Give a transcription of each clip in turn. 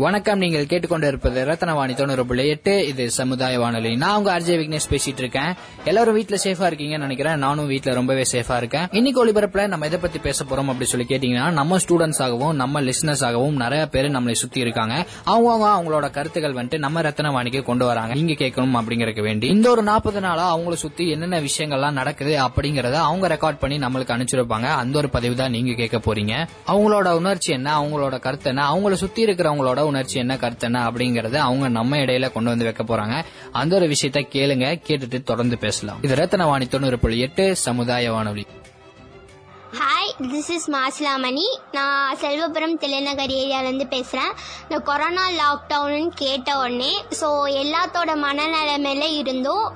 வணக்கம். நீங்கள் கேட்டுக்கொண்டிருப்பது ரத்தனவாணி தொண்ணூறு புள்ளி எட்டு. இது சமுதாய வானொலி. நான் உங்க அர்ஜய் விக்னேஷ் பேசிட்டு இருக்கேன். எல்லாரும் வீட்டுல சேஃபா இருக்கீங்கன்னு நினைக்கிறேன். நானும் வீட்டுல ரொம்பவே சேஃபா இருக்கேன். இன்னைக்கு ஒளிபரப்புல நம்ம எதை பத்தி பேச போறோம் அப்படி சொல்லி கேட்டீங்கன்னா நம்ம ஸ்டூடெண்ட்ஸ் ஆகவும் நம்ம லிசனர்ஸ் ஆகவும் நிறைய பேர் நம்மளை சுத்தி இருக்காங்க. அவங்கவுங்க அவங்களோட கருத்துக்கள் வந்துட்டு நம்ம ரத்தனவாணிக்கு கொண்டு வராங்க. நீங்க கேட்கணும் அப்படிங்கறதுக்கு வேண்டி. இந்த ஒரு நாற்பது நாளா அவங்கள சுத்தி என்னென்ன விஷயங்கள்லாம் நடக்குது அப்படிங்கறத அவங்க ரெக்கார்ட் பண்ணி நம்மளுக்கு அனுப்பிச்சிருப்பாங்க. அந்த ஒரு பதிவு தான் நீங்க கேட்க போறீங்க. அவங்களோட உணர்ச்சி என்ன? அவங்களோட கருத்து என்ன? அவங்கள சுத்தி இருக்கிறவங்களோட உணர்ச்சி என்ன கருத்து என்ன அப்படிங்கறத அவங்க நம்ம இடையில கொண்டு வந்து வைக்க போறாங்க. அந்த ஒரு விஷயத்த கேளுங்க கேட்டுட்டு தொடர்ந்து பேசலாம். இது ரத்தனவாணி தொண்ணூறு புள்ளி எட்டு சமுதாய வானொலி. திஸ் இஸ் மாசிலாமணி நான் செல்வபுரம் தில்லைநகர் ஏரியாலேருந்து பேசுகிறேன் இந்த கொரோனா லாக்டவுன்னு கேட்ட உடனே ஸோ எல்லாத்தோட மனநிலைமையில இருந்தும்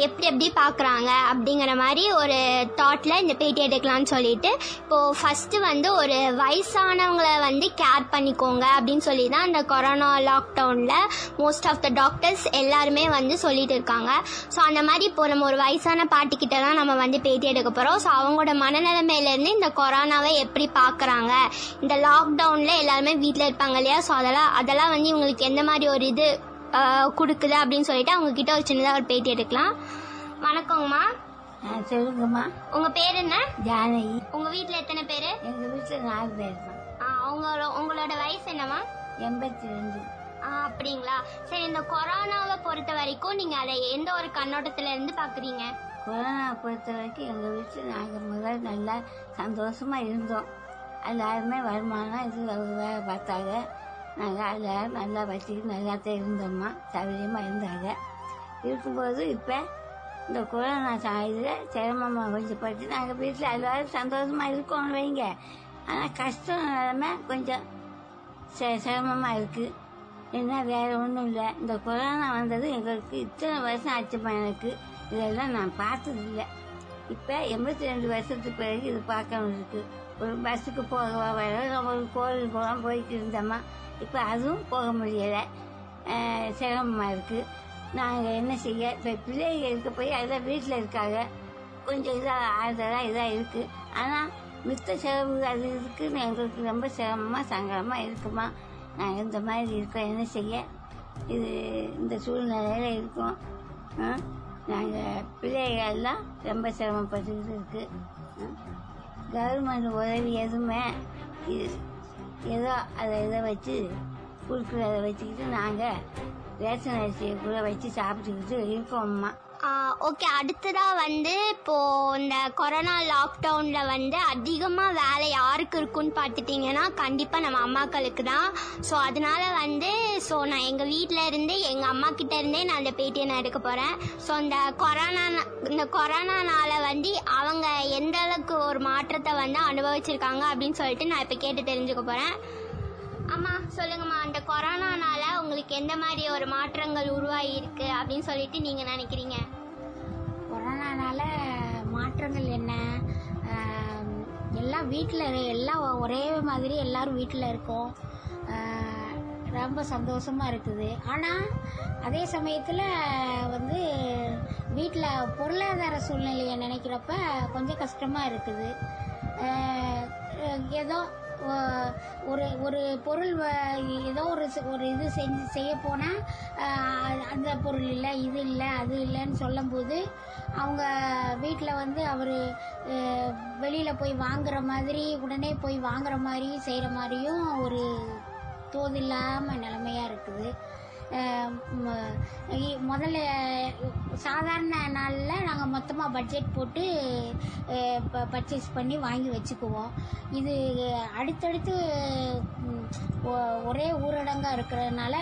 எப்படி எப்படி பார்க்குறாங்க அப்படிங்கிற மாதிரி ஒரு தாட்டில் இந்த பேட்டி எடுக்கலாம்னு சொல்லிட்டு இப்போது ஃபஸ்ட்டு வந்து ஒரு வயசானவங்களை வந்து கேர் பண்ணிக்கோங்க அப்படின்னு சொல்லி தான் இந்த கொரோனா லாக்டவுனில் மோஸ்ட் ஆஃப் த டாக்டர்ஸ் எல்லாருமே வந்து சொல்லிட்டு இருக்காங்க. ஸோ அந்த மாதிரி இப்போ நம்ம ஒரு வயசான பாட்டிக்கிட்ட தான் நம்ம வந்து பேட்டி எடுக்க போகிறோம் ஸோ அவங்களோட மனநிலைமையிலேருந்து இந்த கொரோனாவை எப்படி பார்க்குறாங்க இந்த லாக்டவுனில் எல்லாருமே வீட்டில் இருப்பாங்க இல்லையா? ஸோ அதெல்லாம் அதெல்லாம் வந்து இவங்களுக்கு எந்த மாதிரி ஒரு இது கொடுக்குது அப்படின்னு சொல்லிட்டு அவங்க கிட்ட ஒரு சின்னதாக ஒரு பேட்டி எடுக்கலாம். வணக்கங்கம்மா சொல்லுங்கம்மா. உங்கள் பேர் என்ன? ஜானகி. உங்கள் வீட்டில் எத்தனை பேர்? எங்க வீட்டுல நாலு பேர் தான் அவங்களோட உங்களோட வயசு என்னம்மா? எண்பத்தி ரெண்டு. ஆ, அப்படிங்களா? சரி இந்த கொரோனாவை பொறுத்த வரைக்கும் நீங்க அதை எந்த ஒரு கண்ணோட்டத்துல இருந்து பாக்குறீங்க? கொரோனா பொறுத்த வரைக்கும் எங்க வீட்டுல நாங்க முதல்ல நல்லா சந்தோஷமாக இருந்தோம். எல்லாருமே வருமானம் இது வேலை பார்த்தாங்க. நாங்கள் எல்லாரும் நல்லா வச்சுக்கிட்டு நல்லா தான் இருந்தோம்மா சௌகரியமாக இருந்தாங்க. இருக்கும்போது இப்போ இந்த கொரோனா சா- சிரமமாக கொஞ்சம் பட்டு நாங்கள் வீட்டில் எல்லாரும் சந்தோஷமா இருக்கோம் வைங்க. ஆனால் கஷ்டம் நிலமை கொஞ்சம் ச- சிரமமாக இருக்குது என்ன வேறு ஒன்றும் இல்லை. இந்த கொரோனா வந்தது எங்களுக்கு இத்தனை வருஷம் ஆச்சுமா எனக்கு. இதெல்லாம் நான் பார்த்ததில்லை. இப்போ எண்பத்தி ரெண்டு வருஷத்துக்கு பிறகு இது பார்க்கணும் இருக்கு. ஒரு பஸ்ஸுக்கு போக வர நம்ம ஒரு கோவில் போகலாம் போயிட்டு இருந்தோம்மா இப்போ அதுவும் போக முடியலை. சிரமமாக இருக்குது நாங்கள் என்ன செய்ய இப்போ பிள்ளைங்க இருக்க போய் அதெல்லாம் வீட்டில் இருக்காங்க. கொஞ்சம் இதாக ஆறுதலாக இதாக இருக்குது ஆனால் மித்த செலவு அது இருக்குன்னு எங்களுக்கு ரொம்ப சிரமமாக சங்கடமாக இருக்குமா. நாங்கள் இந்த மாதிரி இருக்கோம் என்ன செய்ய? இது இந்த சூழ்நிலையில் இருக்கோம். நாங்கள் பிள்ளைகள்லாம் ரொம்ப சிரமப்பட்டுக்கிட்டு இருக்கு. கவர்மெண்ட் உதவி எதுவுமே ஏதோ அதை இதை வச்சு கொடுக்குறத வச்சுக்கிட்டு நாங்கள் ரேஷன் அரிசியை கூட வச்சு சாப்பிட்டுக்கிட்டு இருக்கோம்மா. ஓகே அடுத்ததாக வந்து இப்போ இந்த கொரோனா லாக்டவுனில் வந்து அதிகமாக வேலை யாருக்கு இருக்குன்னு பார்த்துட்டீங்கன்னா கண்டிப்பாக நம்ம அம்மாக்களுக்கு தான். ஸோ அதனால வந்து ஸோ நான் எங்கள் வீட்டில் இருந்து எங்கள் அம்மா கிட்ட இருந்தே நான் அந்த பேட்டியை நான் எடுக்க போகிறேன் ஸோ இந்த கொரோனா இந்த கொரோனானால வந்து அவங்க எந்த அளவுக்கு ஒரு மாற்றத்தை வந்து அனுபவிச்சிருக்காங்க அப்படின்னு சொல்லிட்டு நான் இப்போ கேட்டு தெரிஞ்சுக்க போகிறேன் அம்மா சொல்லுங்கம்மா அந்த கொரோனானால உங்களுக்கு எந்த மாதிரி ஒரு மாற்றங்கள் உருவாகி இருக்கு அப்படின்னு சொல்லிட்டு நீங்க நினைக்கிறீங்க? கொரோனானால மாற்றங்கள் என்ன? எல்லாம் வீட்டில் எல்லாம் ஒரே மாதிரி எல்லாரும் வீட்டில் இருக்கோம். ரொம்ப சந்தோஷமாக இருக்குது. ஆனால் அதே சமயத்தில் வந்து வீட்டில் பொருளாதார சூழ்நிலையை நினைக்கிறப்ப கொஞ்சம் கஷ்டமாக இருக்குது. ஏதோ ஒரு ஒரு பொருள் வ- ஏதோ ஒரு ஒரு இது செஞ்சு செய்ய போனால் அந்த பொருள் இல்லை இது இல்லை அது இல்லைன்னு சொல்லும்போது அவங்க வீட்டில் வந்து அவர் வெளியில் போய் வாங்குற மாதிரி உடனே போய் வாங்குற மாதிரி செய்கிற மாதிரியும் ஒரு தோதில்லாமல் நிலமையாக இருக்குது. முதல்ல சாதாரண நாளில் நாங்கள் மொத்தமாக பட்ஜெட் போட்டு பர்ச்சேஸ் பண்ணி வாங்கி வச்சுக்குவோம். இது அடுத்தடுத்து ஒ- ஒரே ஊரடங்காக இருக்கிறதுனால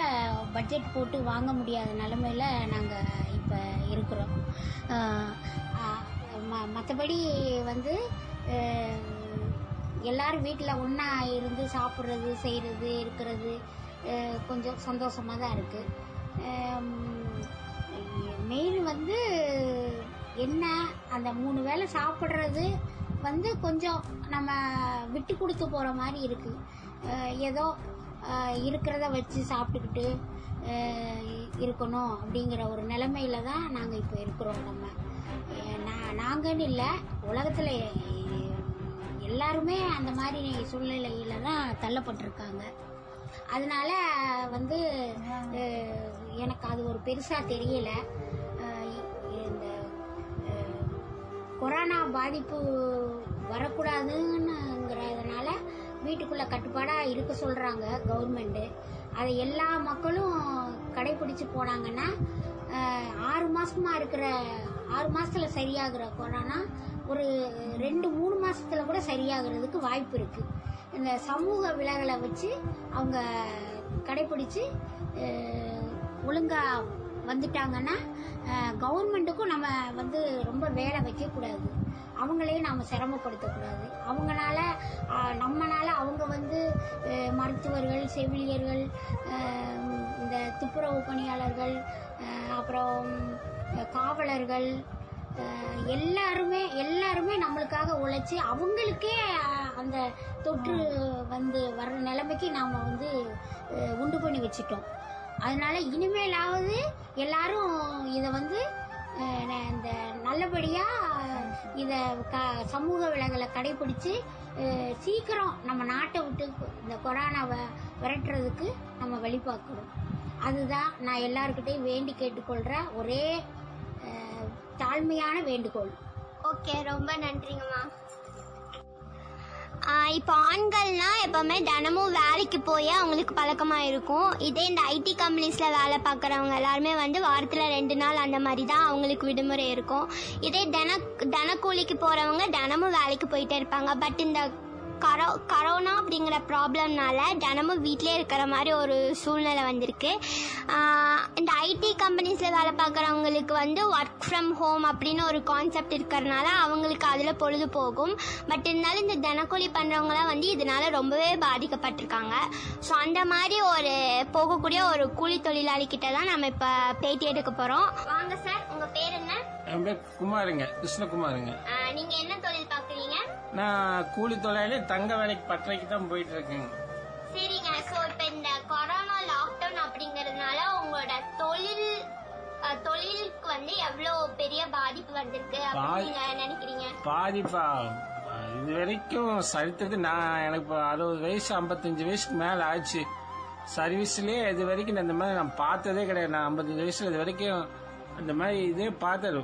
பட்ஜெட் போட்டு வாங்க முடியாத நிலமையில நாங்கள் இப்போ இருக்கிறோம். மற்றபடி வந்து எல்லாரும் வீட்டில் ஒன்றா இருந்து சாப்பிட்றது செய்கிறது இருக்கிறது கொஞ்சம் சந்தோஷமாக தான் இருக்குது மெயின் வந்து என்ன அந்த மூணு வேளை சாப்பிட்றது வந்து கொஞ்சம் நம்ம விட்டு கொடுத்து போகிற மாதிரி இருக்குது ஏதோ இருக்கிறத வச்சு சாப்பிட்டுக்கிட்டு இருக்கணும் அப்படிங்கிற ஒரு நிலைமையில தான் நாங்கள் இப்போ இருக்கிறோம் நம்ம. நான் நாங்கன்னு இல்லை உலகத்தில் எல்லாருமே அந்த மாதிரி சூழ்நிலையில தான் தள்ளப்பட்டிருக்காங்க. அதனால வந்து எனக்கு அது ஒரு பெருசா தெரியல. இந்த கொரோனா பாதிப்பு வரக்கூடாதுங்கிறதுனால வீட்டுக்குள்ள கட்டுப்பாடா இருக்க சொல்றாங்க கவர்மெண்ட். அதை எல்லா மக்களும் கடைபிடிச்சு போனாங்கன்னா ஆறு மாசமா இருக்கிற ஆறு மாசத்துல சரியாகிற கொரோனா ஒரு ரெண்டு மூணு மாசத்துல கூட சரியாகிறதுக்கு வாய்ப்பு இருக்கு. இந்த சமூக விலகலை வச்சு அவங்க கடைபிடிச்சு ஒழுங்காக ஒழுங்கா வந்துட்டாங்கன்னா கவர்மெண்ட்டுக்கும் நம்ம வந்து ரொம்ப வேலை வைக்கக்கூடாது. அவங்களையும் நாம் சிரமப்படுத்தக்கூடாது. அவங்களால அஹ், அவங்க வந்து மருத்துவர்கள் செவிலியர்கள் இந்த துப்புரவு பணியாளர்கள் அப்புறம் காவலர்கள் எல்லாருமே எல்லாருமே நம்மளுக்காக உழைச்சி அவங்களுக்கே அந்த தொற்று வந்து வர்ற நிலைமைக்கு நாம வந்து உண்டு பண்ணி வச்சுட்டோம். அதனால இனிமேலாவது எல்லாரும் இதை வந்து ந- இந்த நல்லபடியா இதை இத க- சமூக விலகலை கடைபிடிச்சு சீக்கிரம் நம்ம நாட்டை விட்டு இந்த கொரோனாவை விரட்டுறதுக்கு நம்ம வழிபாக்கணும். அதுதான் நான் எல்லாருக்கிட்டையும் வேண்டி கேட்டுக்கொள்ற ஒரே தாழ்மையான வேண்டுகோள். ஓகே ரொம்ப நன்றிங்கம்மா. இப்போ ஆண்கள்னா எப்பவுமே தினமும் வேலைக்கு போய் அவங்களுக்கு பழக்கமா இருக்கும் இதே இந்த ஐடி கம்பெனிஸ்ல வேலை பார்க்குறவங்க எல்லாருமே வந்து வாரத்தில் ரெண்டு நாள் அந்த மாதிரி தான் அவங்களுக்கு விடுமுறை இருக்கும். இதே தின தினக்கூலிக்கு போறவங்க தினமும் வேலைக்கு போயிட்டே இருப்பாங்க. பட் இந்த கரோ கரோனா அப்படிங்கிற ப்ராப்ளம்னால தினமும் வீட்டிலே இருக்கிற மாதிரி ஒரு சூழ்நிலை வந்திருக்கு. இந்த ஐடி கம்பெனிஸில் வேலை பார்க்குறவங்களுக்கு வந்து ஒர்க் ஃப்ரம் ஹோம் அப்படின்னு ஒரு கான்செப்ட் இருக்கிறனால அவங்களுக்கு அதில் பொழுது போகும் பட் இருந்தாலும் இந்த தினக்கூலி பண்ணுறவங்களாம் வந்து இதனால் ரொம்பவே பாதிக்கப்பட்டிருக்காங்க. ஸோ அந்த மாதிரி ஒரு போகக்கூடிய ஒரு கூலி தொழிலாளி கிட்ட தான் நம்ம இப்போ பேட்டி எடுக்க போகிறோம் வாங்க சார். பேர் என்ன? என் பேர் குமாருங்க கிருஷ்ணகுமாருங்க. நீங்கள் என்ன தொழில் பார்க்குறீங்க? நான் கூலி தொழிலாளி தங்க வேலைக்கு பட்டறைக்கு தான் போயிட்டு இருக்கேங்க சரிங்க. ஸோ இப்போ இந்த கொரோனா லாக்டவுன் அப்படிங்கறதுனால உங்களோட தொழில் அஹ், தொழிலுக்கு வந்து எவ்வளோ பெரிய பாதிப்பு வந்திருக்கு அப்படின்னு நீங்க நினைக்கிறீங்க? பாதிப்பா? இது வரைக்கும் சரித்திரத்து நான் எனக்கு இப்போ அறுபது வயசு ஐம்பத்தஞ்சு வயசுக்கு மேல ஆச்சு. சர்வீஸ்லயே இது வரைக்கும் நான் இந்த மாதிரி நான் பார்த்ததே கிடையாது. நான் ஐம்பத்தஞ்சு வயசுல இது வரைக்கும் அந்த மாதிரி இதே பார்த்தது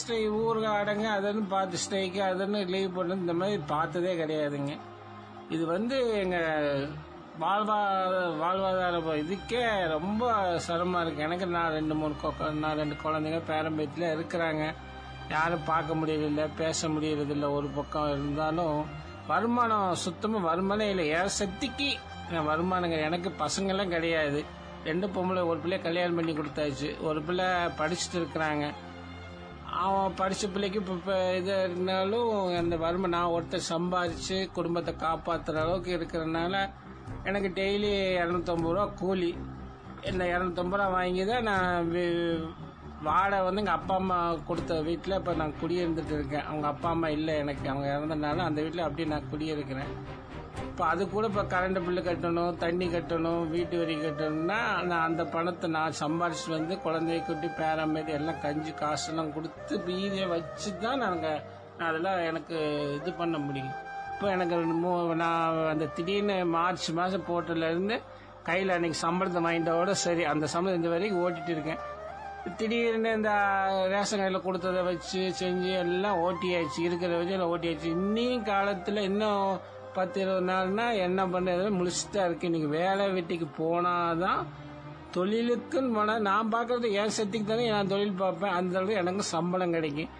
ஸ்டே ஊருக்கு அடங்க அதுன்னு பார்த்து ஸ்டேக்கு அதுன்னு லீவ் பண்ணு இந்த மாதிரி பார்த்ததே கிடையாதுங்க. இது வந்து எங்க வாழ்வாதார வாழ்வாதார இதுக்கே ரொம்ப சிரமமா இருக்கு. எனக்கு நான் ரெண்டு மூணு நான் ரெண்டு குழந்தைங்க பேரம்பயத்தில் இருக்கிறாங்க. யாரும் பார்க்க முடியறதில்ல பேச முடியறதில்ல ஒரு பக்கம் இருந்தாலும் வருமானம் சுத்தமாக வருமானம் இல்லை. ஏற சக்திக்கு நான் வருமானங்க எனக்கு பசங்கள்லாம் கிடையாது. ரெண்டு பொம்பளை ஒரு பிள்ளை கல்யாணம் பண்ணி கொடுத்தாச்சு. ஒரு பிள்ளை படிச்சுட்டு இருக்கிறாங்க. அவன் படிச்ச பிள்ளைக்கு இப்போ இப்போ இது இருந்தாலும் அந்த வறுமை நான் ஒருத்தர் சம்பாதிச்சு குடும்பத்தை காப்பாற்றுற அளவுக்கு இருக்கிறதுனால எனக்கு டெய்லி இரநூத்தம்பது ரூபா கூலி. இந்த இரநூத்தம்பது ரூபா வாங்கி தான் நான் வி- வாடகை வந்து எங்கள் அப்பா அம்மா கொடுத்த வீட்டில் இப்போ நான் குடியிருந்துட்டு இருக்கேன். அவங்க அப்பா அம்மா இல்லை எனக்கு. அவங்க இறந்தனால அந்த வீட்டில் அப்படியே நான் குடியிருக்கிறேன். இப்போ அது கூட இப்போ கரண்ட் பில்லு கட்டணும் தண்ணி கட்டணும் வீட்டு வரி கட்டணும்னா நான் அந்த பணத்தை நான் சம்பாரிச்சு வந்து குழந்தைய குட்டி பேரம்பேதி எல்லாம் கஞ்சி காசெல்லாம் கொடுத்து மீதியை வச்சு தான் நாங்கள் அதெல்லாம் எனக்கு இது பண்ண முடியும். இப்போ எனக்கு மூ- நான் அந்த திடீர்னு மார்ச் மாதம் போட்டதுலேருந்து கையில் அன்னைக்கு சம்பளத்தை வாங்கிட்டோட சரி அந்த சம்பளம் இந்த வரைக்கும் ஓட்டிட்டு இருக்கேன். திடீர்னு இந்த ரேஷன் கடையில் கொடுத்ததை வச்சு செஞ்சு எல்லாம் ஓட்டியாச்சு இருக்கிறத வச்சு எல்லாம் ஓட்டியாச்சு. இன்னும் காலத்தில் இன்னும் பத்து இருபது நாள்னா என்ன பண்ணுறது முழிச்சுட்டா இருக்கு. இன்னைக்கு வேலை வெட்டிக்கு போனாதான் தொழிலுக்குன்னு போனால் நான் பார்க்கறது என் சக்திக்கு தானே நான் தொழில் பார்ப்பேன். அந்த அளவுக்கு எனக்கு சம்பளம் கிடைக்கும்.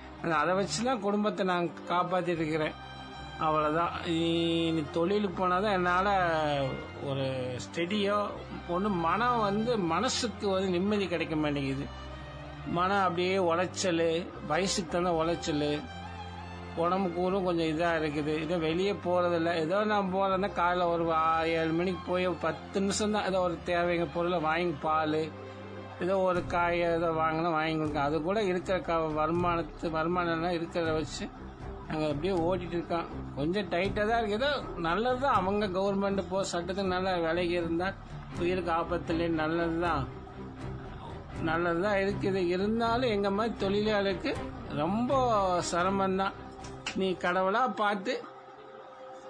அதை வச்சு தான் குடும்பத்தை நான் காப்பாற்றிட்டு இருக்கிறேன். அவ்வளோதான் இனி தொழிலுக்கு போனால் தான் என்னால் ஒரு ஸ்டெடியோ ஒன்று மனம் வந்து மனசுக்கு வந்து நிம்மதி கிடைக்க மாட்டேங்குது. மனம் அப்படியே உளைச்சல் வயசுக்கு தானே உளைச்சல் உடம்புக்கூறும் கொஞ்சம் இதாக இருக்குது. இதோ வெளியே போகிறதில்ல ஏதோ நான் போகிறேன்னா காலைல ஒரு ஏழு மணிக்கு போய் ஒரு பத்து நிமிஷம் தான் ஏதோ ஒரு தேவைங்க பொருளை வாங்கி பால் ஏதோ ஒரு காய் ஏதோ வாங்கினா வாங்கி கொடுங்க. அது கூட இருக்கிற க வருமானத்து வருமானம் இருக்கிறத வச்சு நாங்கள் அப்படியே ஓட்டிட்டு இருக்கோம் கொஞ்சம் டைட்டாக தான் இருக்குது ஏதோ நல்லது தான். அவங்க கவர்மெண்ட் போ சட்டத்துக்கு நல்லா விலைக்கு இருந்தால் உயிருக்கு ஆபத்துல நல்லது தான். நல்லது தான் இருக்குது. இருந்தாலும் எங்கள் மாதிரி தொழிலாளருக்கு ரொம்ப சிரமம்தான். நீ கடவுளாக பார்த்து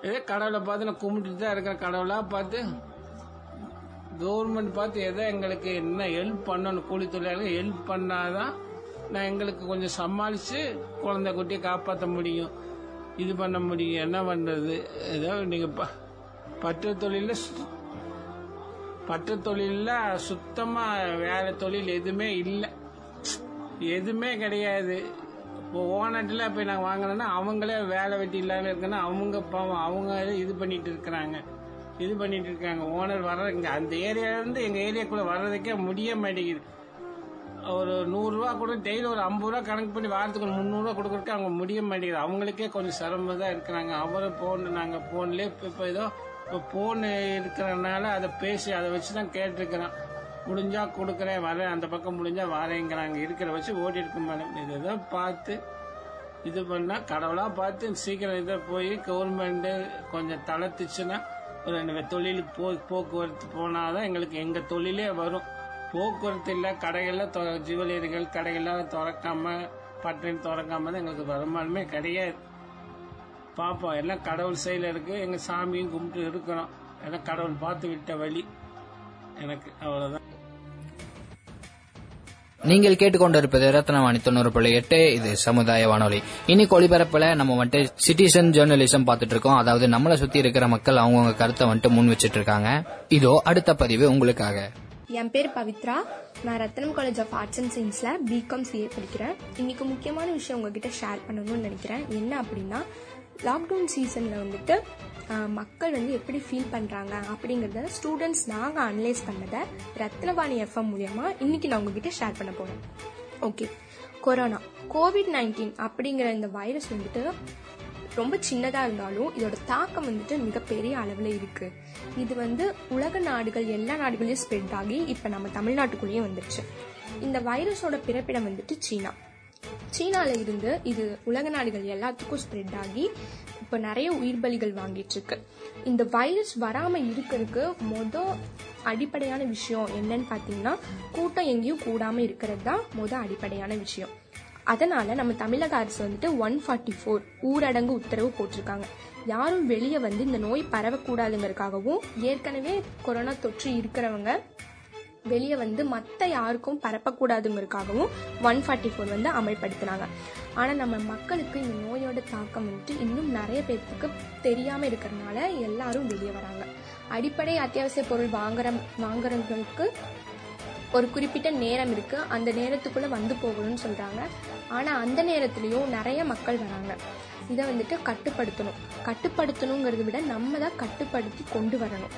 ஏதோ கடவுளை பார்த்து நான் கும்பிட்டுட்டு தான் இருக்கிறேன் கடவுளாக பார்த்து. கவர்மெண்ட் பார்த்து எதோ எங்களுக்கு என்ன ஹெல்ப் பண்ணணும் கூலி தொழிலாளர்கள் ஹெல்ப் பண்ணாதான் நான் எங்களுக்கு கொஞ்சம் சமாளித்து குழந்தை குட்டியை காப்பாற்ற முடியும். இது பண்ண முடியும் என்ன பண்ணுறது ஏதோ நீங்கள் ப பற்ற தொழிலில் பற்ற தொழிலில் சுத்தமாக வேறு தொழில் எதுவுமே இல்லை. எதுவுமே கிடையாது. இப்போ ஓனட்டில் போய் நாங்கள் வாங்கினோன்னா அவங்களே வேலை வெட்டி இல்லாமல் இருக்குன்னா அவங்க பாவம் அவங்க இது பண்ணிட்டு இருக்கிறாங்க. இது பண்ணிட்டு இருக்காங்க. ஓனர் வர்ற இங்கே அந்த ஏரியாவிலேருந்து எங்கள் ஏரியாக்குள்ளே வர்றதுக்கே முடிய மாட்டேங்குது. ஒரு நூறுரூவா கூட டெய்லி ஒரு ஐம்பது ரூபா கணக்கு பண்ணி வாரத்துக்கு ஒரு முந்நூறுரூவா கொடுக்குறதுக்கு அவங்க முடிய மாட்டேங்குது. அவங்களுக்கே கொஞ்சம் சிரமம் தான் இருக்கிறாங்க. அவரை ஃபோன் நாங்கள் ஃபோன்லேயே இப்போ இப்போ ஏதோ இப்போ ஃபோன் இருக்கிறனால அதை பேசி அதை வச்சு தான் கேட்டிருக்கிறோம் முடிஞ்சா கொடுக்குறேன் வரேன் அந்த பக்கம் முடிஞ்சா வரேங்கிறாங்க இருக்கிற வச்சு ஓடி இருக்கு மேடம் இதுதான் பார்த்து இது பண்ணால் கடவுளாக பார்த்து சீக்கிரம் இதை போய் கவர்மெண்ட்டு கொஞ்சம் தளர்த்துச்சுன்னா ஒரு ரெண்டு தொழிலுக்கு போய் போக்குவரத்து போனால் தான் எங்களுக்கு எங்கள் தொழிலே வரும். போக்குவரத்து இல்லை கடைகள்லாம் தொ ஜுவல்லரிகள் கடைகள்லாம் திறக்காம பட்டினி திறக்காம தான் எங்களுக்கு வருமானமே கிடையாது. பார்ப்போம் எல்லாம் கடவுள் செயல இருக்கு எங்கள் சாமியும் கும்பிட்டு இருக்கிறோம். எல்லாம் கடவுள் பார்த்து விட்ட வழி. எனக்கு அவ்வளோதான் நீங்கள் கேட்டுக்கொண்டிருப்பது ரத்னவாணி தொண்ணூறு புள்ளி எட்டு. இது சமுதாய வானொலி. இன்னைக்கு ஒளிபரப்புல நம்ம வந்துட்டு சிட்டிசன் ஜேர்னலிசம் பார்த்துட்டு இருக்கோம். அதாவது நம்மளை சுத்தி இருக்கிற மக்கள் அவங்கவுங்க கருத்தை வந்துட்டு முன் வச்சிட்டு இருக்காங்க இதோ அடுத்த பதிவு உங்களுக்காக. என் பேர் பவித்ரா. நான் Rathnam college of arts and சயின்ஸில் பிகாம் சிஏ படிக்கிறேன். இன்னைக்கு முக்கியமான விஷயம் உங்ககிட்ட ஷேர் பண்ணணும்னு நினைக்கிறேன். என்ன அப்படின்னா லாக்டவுன் சீசனில் வந்துட்டு மக்கள் வந்து எப்படி ஃபீல் பண்ணுறாங்க அப்படிங்கிறத ஸ்டூடெண்ட்ஸ் நாங்கள் அனலைஸ் பண்ணதை ரத்னவாணி எஃப்எம் மூலியமாக இன்னைக்கு நான் உங்ககிட்ட ஷேர் பண்ண போகிறேன் ஓகே கொரோனா கோவிட் நைன்டீன் அப்படிங்கிற இந்த வைரஸ் வந்துட்டு ரொம்ப சின்னதாக இருந்தாலும் இதோட தாக்கம் வந்துட்டு மிகப்பெரிய அளவில் இருக்கு. இது வந்து உலக நாடுகள் எல்லா நாடுகளையும் ஸ்ப்ரெட் ஆகி இப்போ நம்ம தமிழ்நாட்டுக்குள்ளேயே வந்துருச்சு. இந்த வைரஸோட பிறப்பிடம் வந்துட்டு சீனா. சீனால இருந்து இது உலக நாடுகள் எல்லாத்துக்கும் ஸ்ப்ரெட் ஆகி இப்போ நிறைய உயிர் பலிகள் வாங்கிட்டு இருக்கு இந்த வைரஸ் வராம இருக்கிறதுக்கு மொத அடிப்படையான விஷயம் என்னன்னு பார்த்தீங்கன்னா கூட்டம் எங்கேயும் கூடாம இருக்கிறது தான் மொத அடிப்படையான விஷயம். அதனால நம்ம தமிழக அரசு வந்துட்டு ஒன் ஃபார்ட்டி ஃபோர் ஊரடங்கு உத்தரவு போட்டிருக்காங்க. யாரும் வெளியே வந்து இந்த நோய் பரவக்கூடாதுங்கிறதுக்காகவும் ஏற்கனவே கொரோனா தொற்று இருக்கிறவங்க வெளியே வந்து மற்ற யாருக்கும் பரப்பக்கூடாதுங்கிறதுக்காகவும் ஒன் ஃபார்ட்டி ஃபோர் வந்து அமல்படுத்தினாங்க. ஆனால் நம்ம மக்களுக்கு இந்த நோயோட தாக்கம் வந்துட்டு இன்னும் நிறைய பேர்த்துக்கு தெரியாமல் இருக்கிறதுனால எல்லாரும் வெளியே வராங்க. அடிப்படை அத்தியாவசிய பொருள் வாங்குற வாங்குறவங்களுக்கு ஒரு குறிப்பிட்ட நேரம் இருக்கு. அந்த நேரத்துக்குள்ள வந்து போகணும்னு சொல்றாங்க. ஆனா அந்த நேரத்திலயும் நிறைய மக்கள் வராங்க. இதை வந்துட்டு கட்டுப்படுத்தணும். கட்டுப்படுத்தணுங்கிறத விட நம்ம தான் கட்டுப்படுத்தி கொண்டு வரணும்.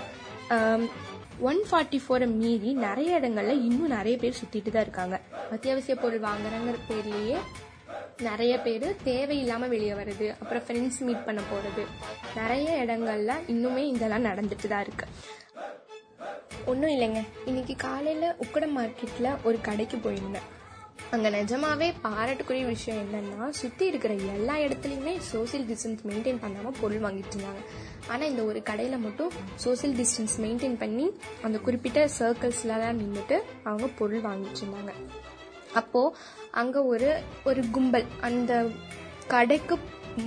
ஒன் ஃபார்ட்டி ஃபோரை மீறி நிறைய இடங்கள்ல இன்னும் நிறைய பேர் சுத்திட்டு தான் இருக்காங்க. அத்தியாவசிய பொருள் வாங்குறங்கிற பேர்லயே நிறைய பேர் தேவையில்லாமல் வெளியே வர்றது அப்புறம் ஃப்ரெண்ட்ஸ் மீட் பண்ண போகிறது நிறைய இடங்கள்ல இன்னுமே இதெல்லாம் நடந்துட்டு தான் இருக்கு. ஒன்றும் இல்லைங்க. இன்னைக்கு காலையில் உக்கடம் மார்க்கெட்டில் ஒரு கடைக்கு போயிருந்தேன். அங்கே நிஜமாவே பாராட்டுக்குரிய விஷயம் என்னன்னா சுற்றி இருக்கிற எல்லா இடத்துலையுமே சோசியல் டிஸ்டன்ஸ் மெயின்டைன் பண்ணாமல் பொருள் வாங்கிட்டு இருந்தாங்க. ஆனால் இந்த ஒரு கடையில் மட்டும் சோசியல் டிஸ்டன்ஸ் மெயின்டைன் பண்ணி அந்த குறிப்பிட்ட சர்க்கிள்ஸ்லாம் நின்றுட்டு அவங்க பொருள் வாங்கிட்டு இருந்தாங்க. அப்போது அங்கே ஒரு ஒரு கும்பல் அந்த கடைக்கு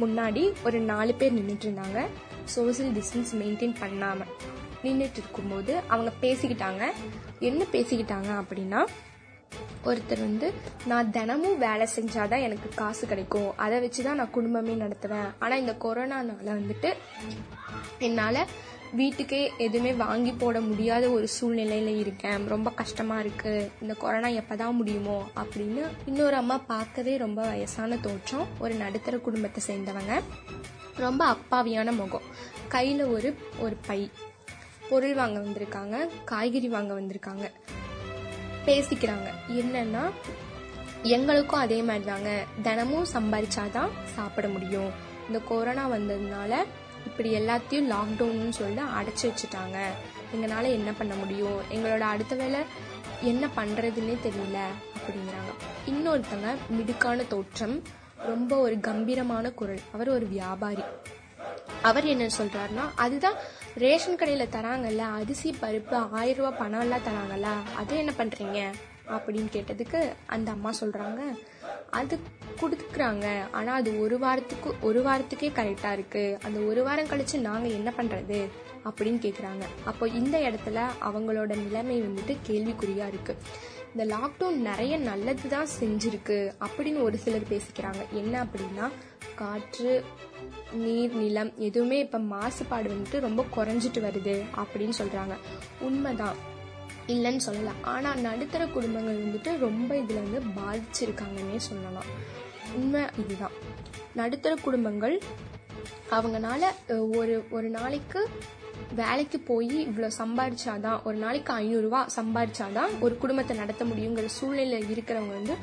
முன்னாடி ஒரு நாலு பேர் நின்றுட்டு இருந்தாங்க. சோசியல் டிஸ்டன்ஸ் மெயின்டைன் பண்ணாமல் நின்றுட்டு இருக்கும்போது அவங்க பேசிக்கிட்டாங்க. என்ன பேசிக்கிட்டாங்க அப்படின்னா ஒருத்தர் வந்து நான் தினமும் வேலை செஞ்சாதான் எனக்கு காசு கிடைக்கும். அதை வச்சு தான் நான் குடும்பமே நடத்துவேன். ஆனால் இந்த கொரோனானால வந்துட்டு என்னால் வீட்டுக்கே எதுவுமே வாங்கி போட முடியாத ஒரு சூழ்நிலையில இருக்கேன். ரொம்ப கஷ்டமா இருக்கு. இந்த கொரோனா எப்பதான் முடியுமோ அப்படின்னு இன்னொரு அம்மா பார்க்கவே ரொம்ப வயசான தோற்றம். ஒரு நடுத்தர குடும்பத்தை சேர்ந்தவங்க. ரொம்ப அப்பாவியான முகம். கையில் ஒரு ஒரு பை. பொருள் வாங்க வந்திருக்காங்க. காய்கறி வாங்க வந்திருக்காங்க. பேசிக்கிறாங்க. என்னன்னா எங்களுக்கும் அதே மாதிரி தாங்க தினமும் சம்பாதிச்சாதான் சாப்பிட முடியும். இந்த கொரோனா வந்ததுனால இப்படி எல்லாத்தையும் லாக்டவுன்னு சொல்லி அடைச்சி வச்சுட்டாங்க. எங்களால் என்ன பண்ண முடியும்? எங்களோட அடுத்த வேலை என்ன பண்ணுறதுன்னே தெரியல அப்படிங்கிறாங்க. இன்னொருத்தங்க மிடுக்கான தோற்றம் ரொம்ப ஒரு கம்பீரமான குரல். அவர் ஒரு வியாபாரி. அவர் என்ன சொல்கிறாருன்னா அதுதான் ரேஷன் கடையில் தராங்கல்ல அரிசி பருப்பு ஆயிரம் ரூபாய் பணம் எல்லாம் தராங்கல்ல அதை என்ன பண்ணுறீங்க அப்படின்னு கேட்டதுக்கு அந்த அம்மா சொல்கிறாங்க அது கொடுக்குறாங்க. ஆனால் அது ஒரு வாரத்துக்கு ஒரு வாரத்துக்கே கரெக்டாக இருக்குது அந்த ஒரு வாரம் கழித்து நாங்கள் என்ன பண்ணுறது அப்படின்னு கேட்குறாங்க அப்போ இந்த இடத்துல அவங்களோட நிலைமை வந்துட்டு கேள்விக்குறியாக இருக்குது இந்த லாக்டவுன் நிறைய நல்லது தான் செஞ்சுருக்கு அப்படின்னு ஒரு சிலர் பேசிக்கிறாங்க. என்ன அப்படின்னா காற்று நீர் நிலம் எதுவுமே இப்ப மாசுபாடு வந்துட்டு ரொம்ப குறைஞ்சிட்டு வருது அப்படின்னு சொல்றாங்க. உண்மைதான். இல்லைன்னு சொல்லலாம் ஆனால் நடுத்தர குடும்பங்கள் வந்துட்டு ரொம்ப இதில் வந்து பாதிச்சிருக்காங்கன்னே சொல்லலாம். உண்மை இதுதான். நடுத்தர குடும்பங்கள் அவங்கனால ஒரு ஒரு நாளைக்கு வேலைக்கு போய் இவ்வளோ சம்பாரிச்சாதான் ஒரு நாளைக்கு ஐநூறுரூவா சம்பாரிச்சாதான் ஒரு குடும்பத்தை நடத்த முடியுங்கிற சூழ்நிலை இருக்கிறவங்க வந்து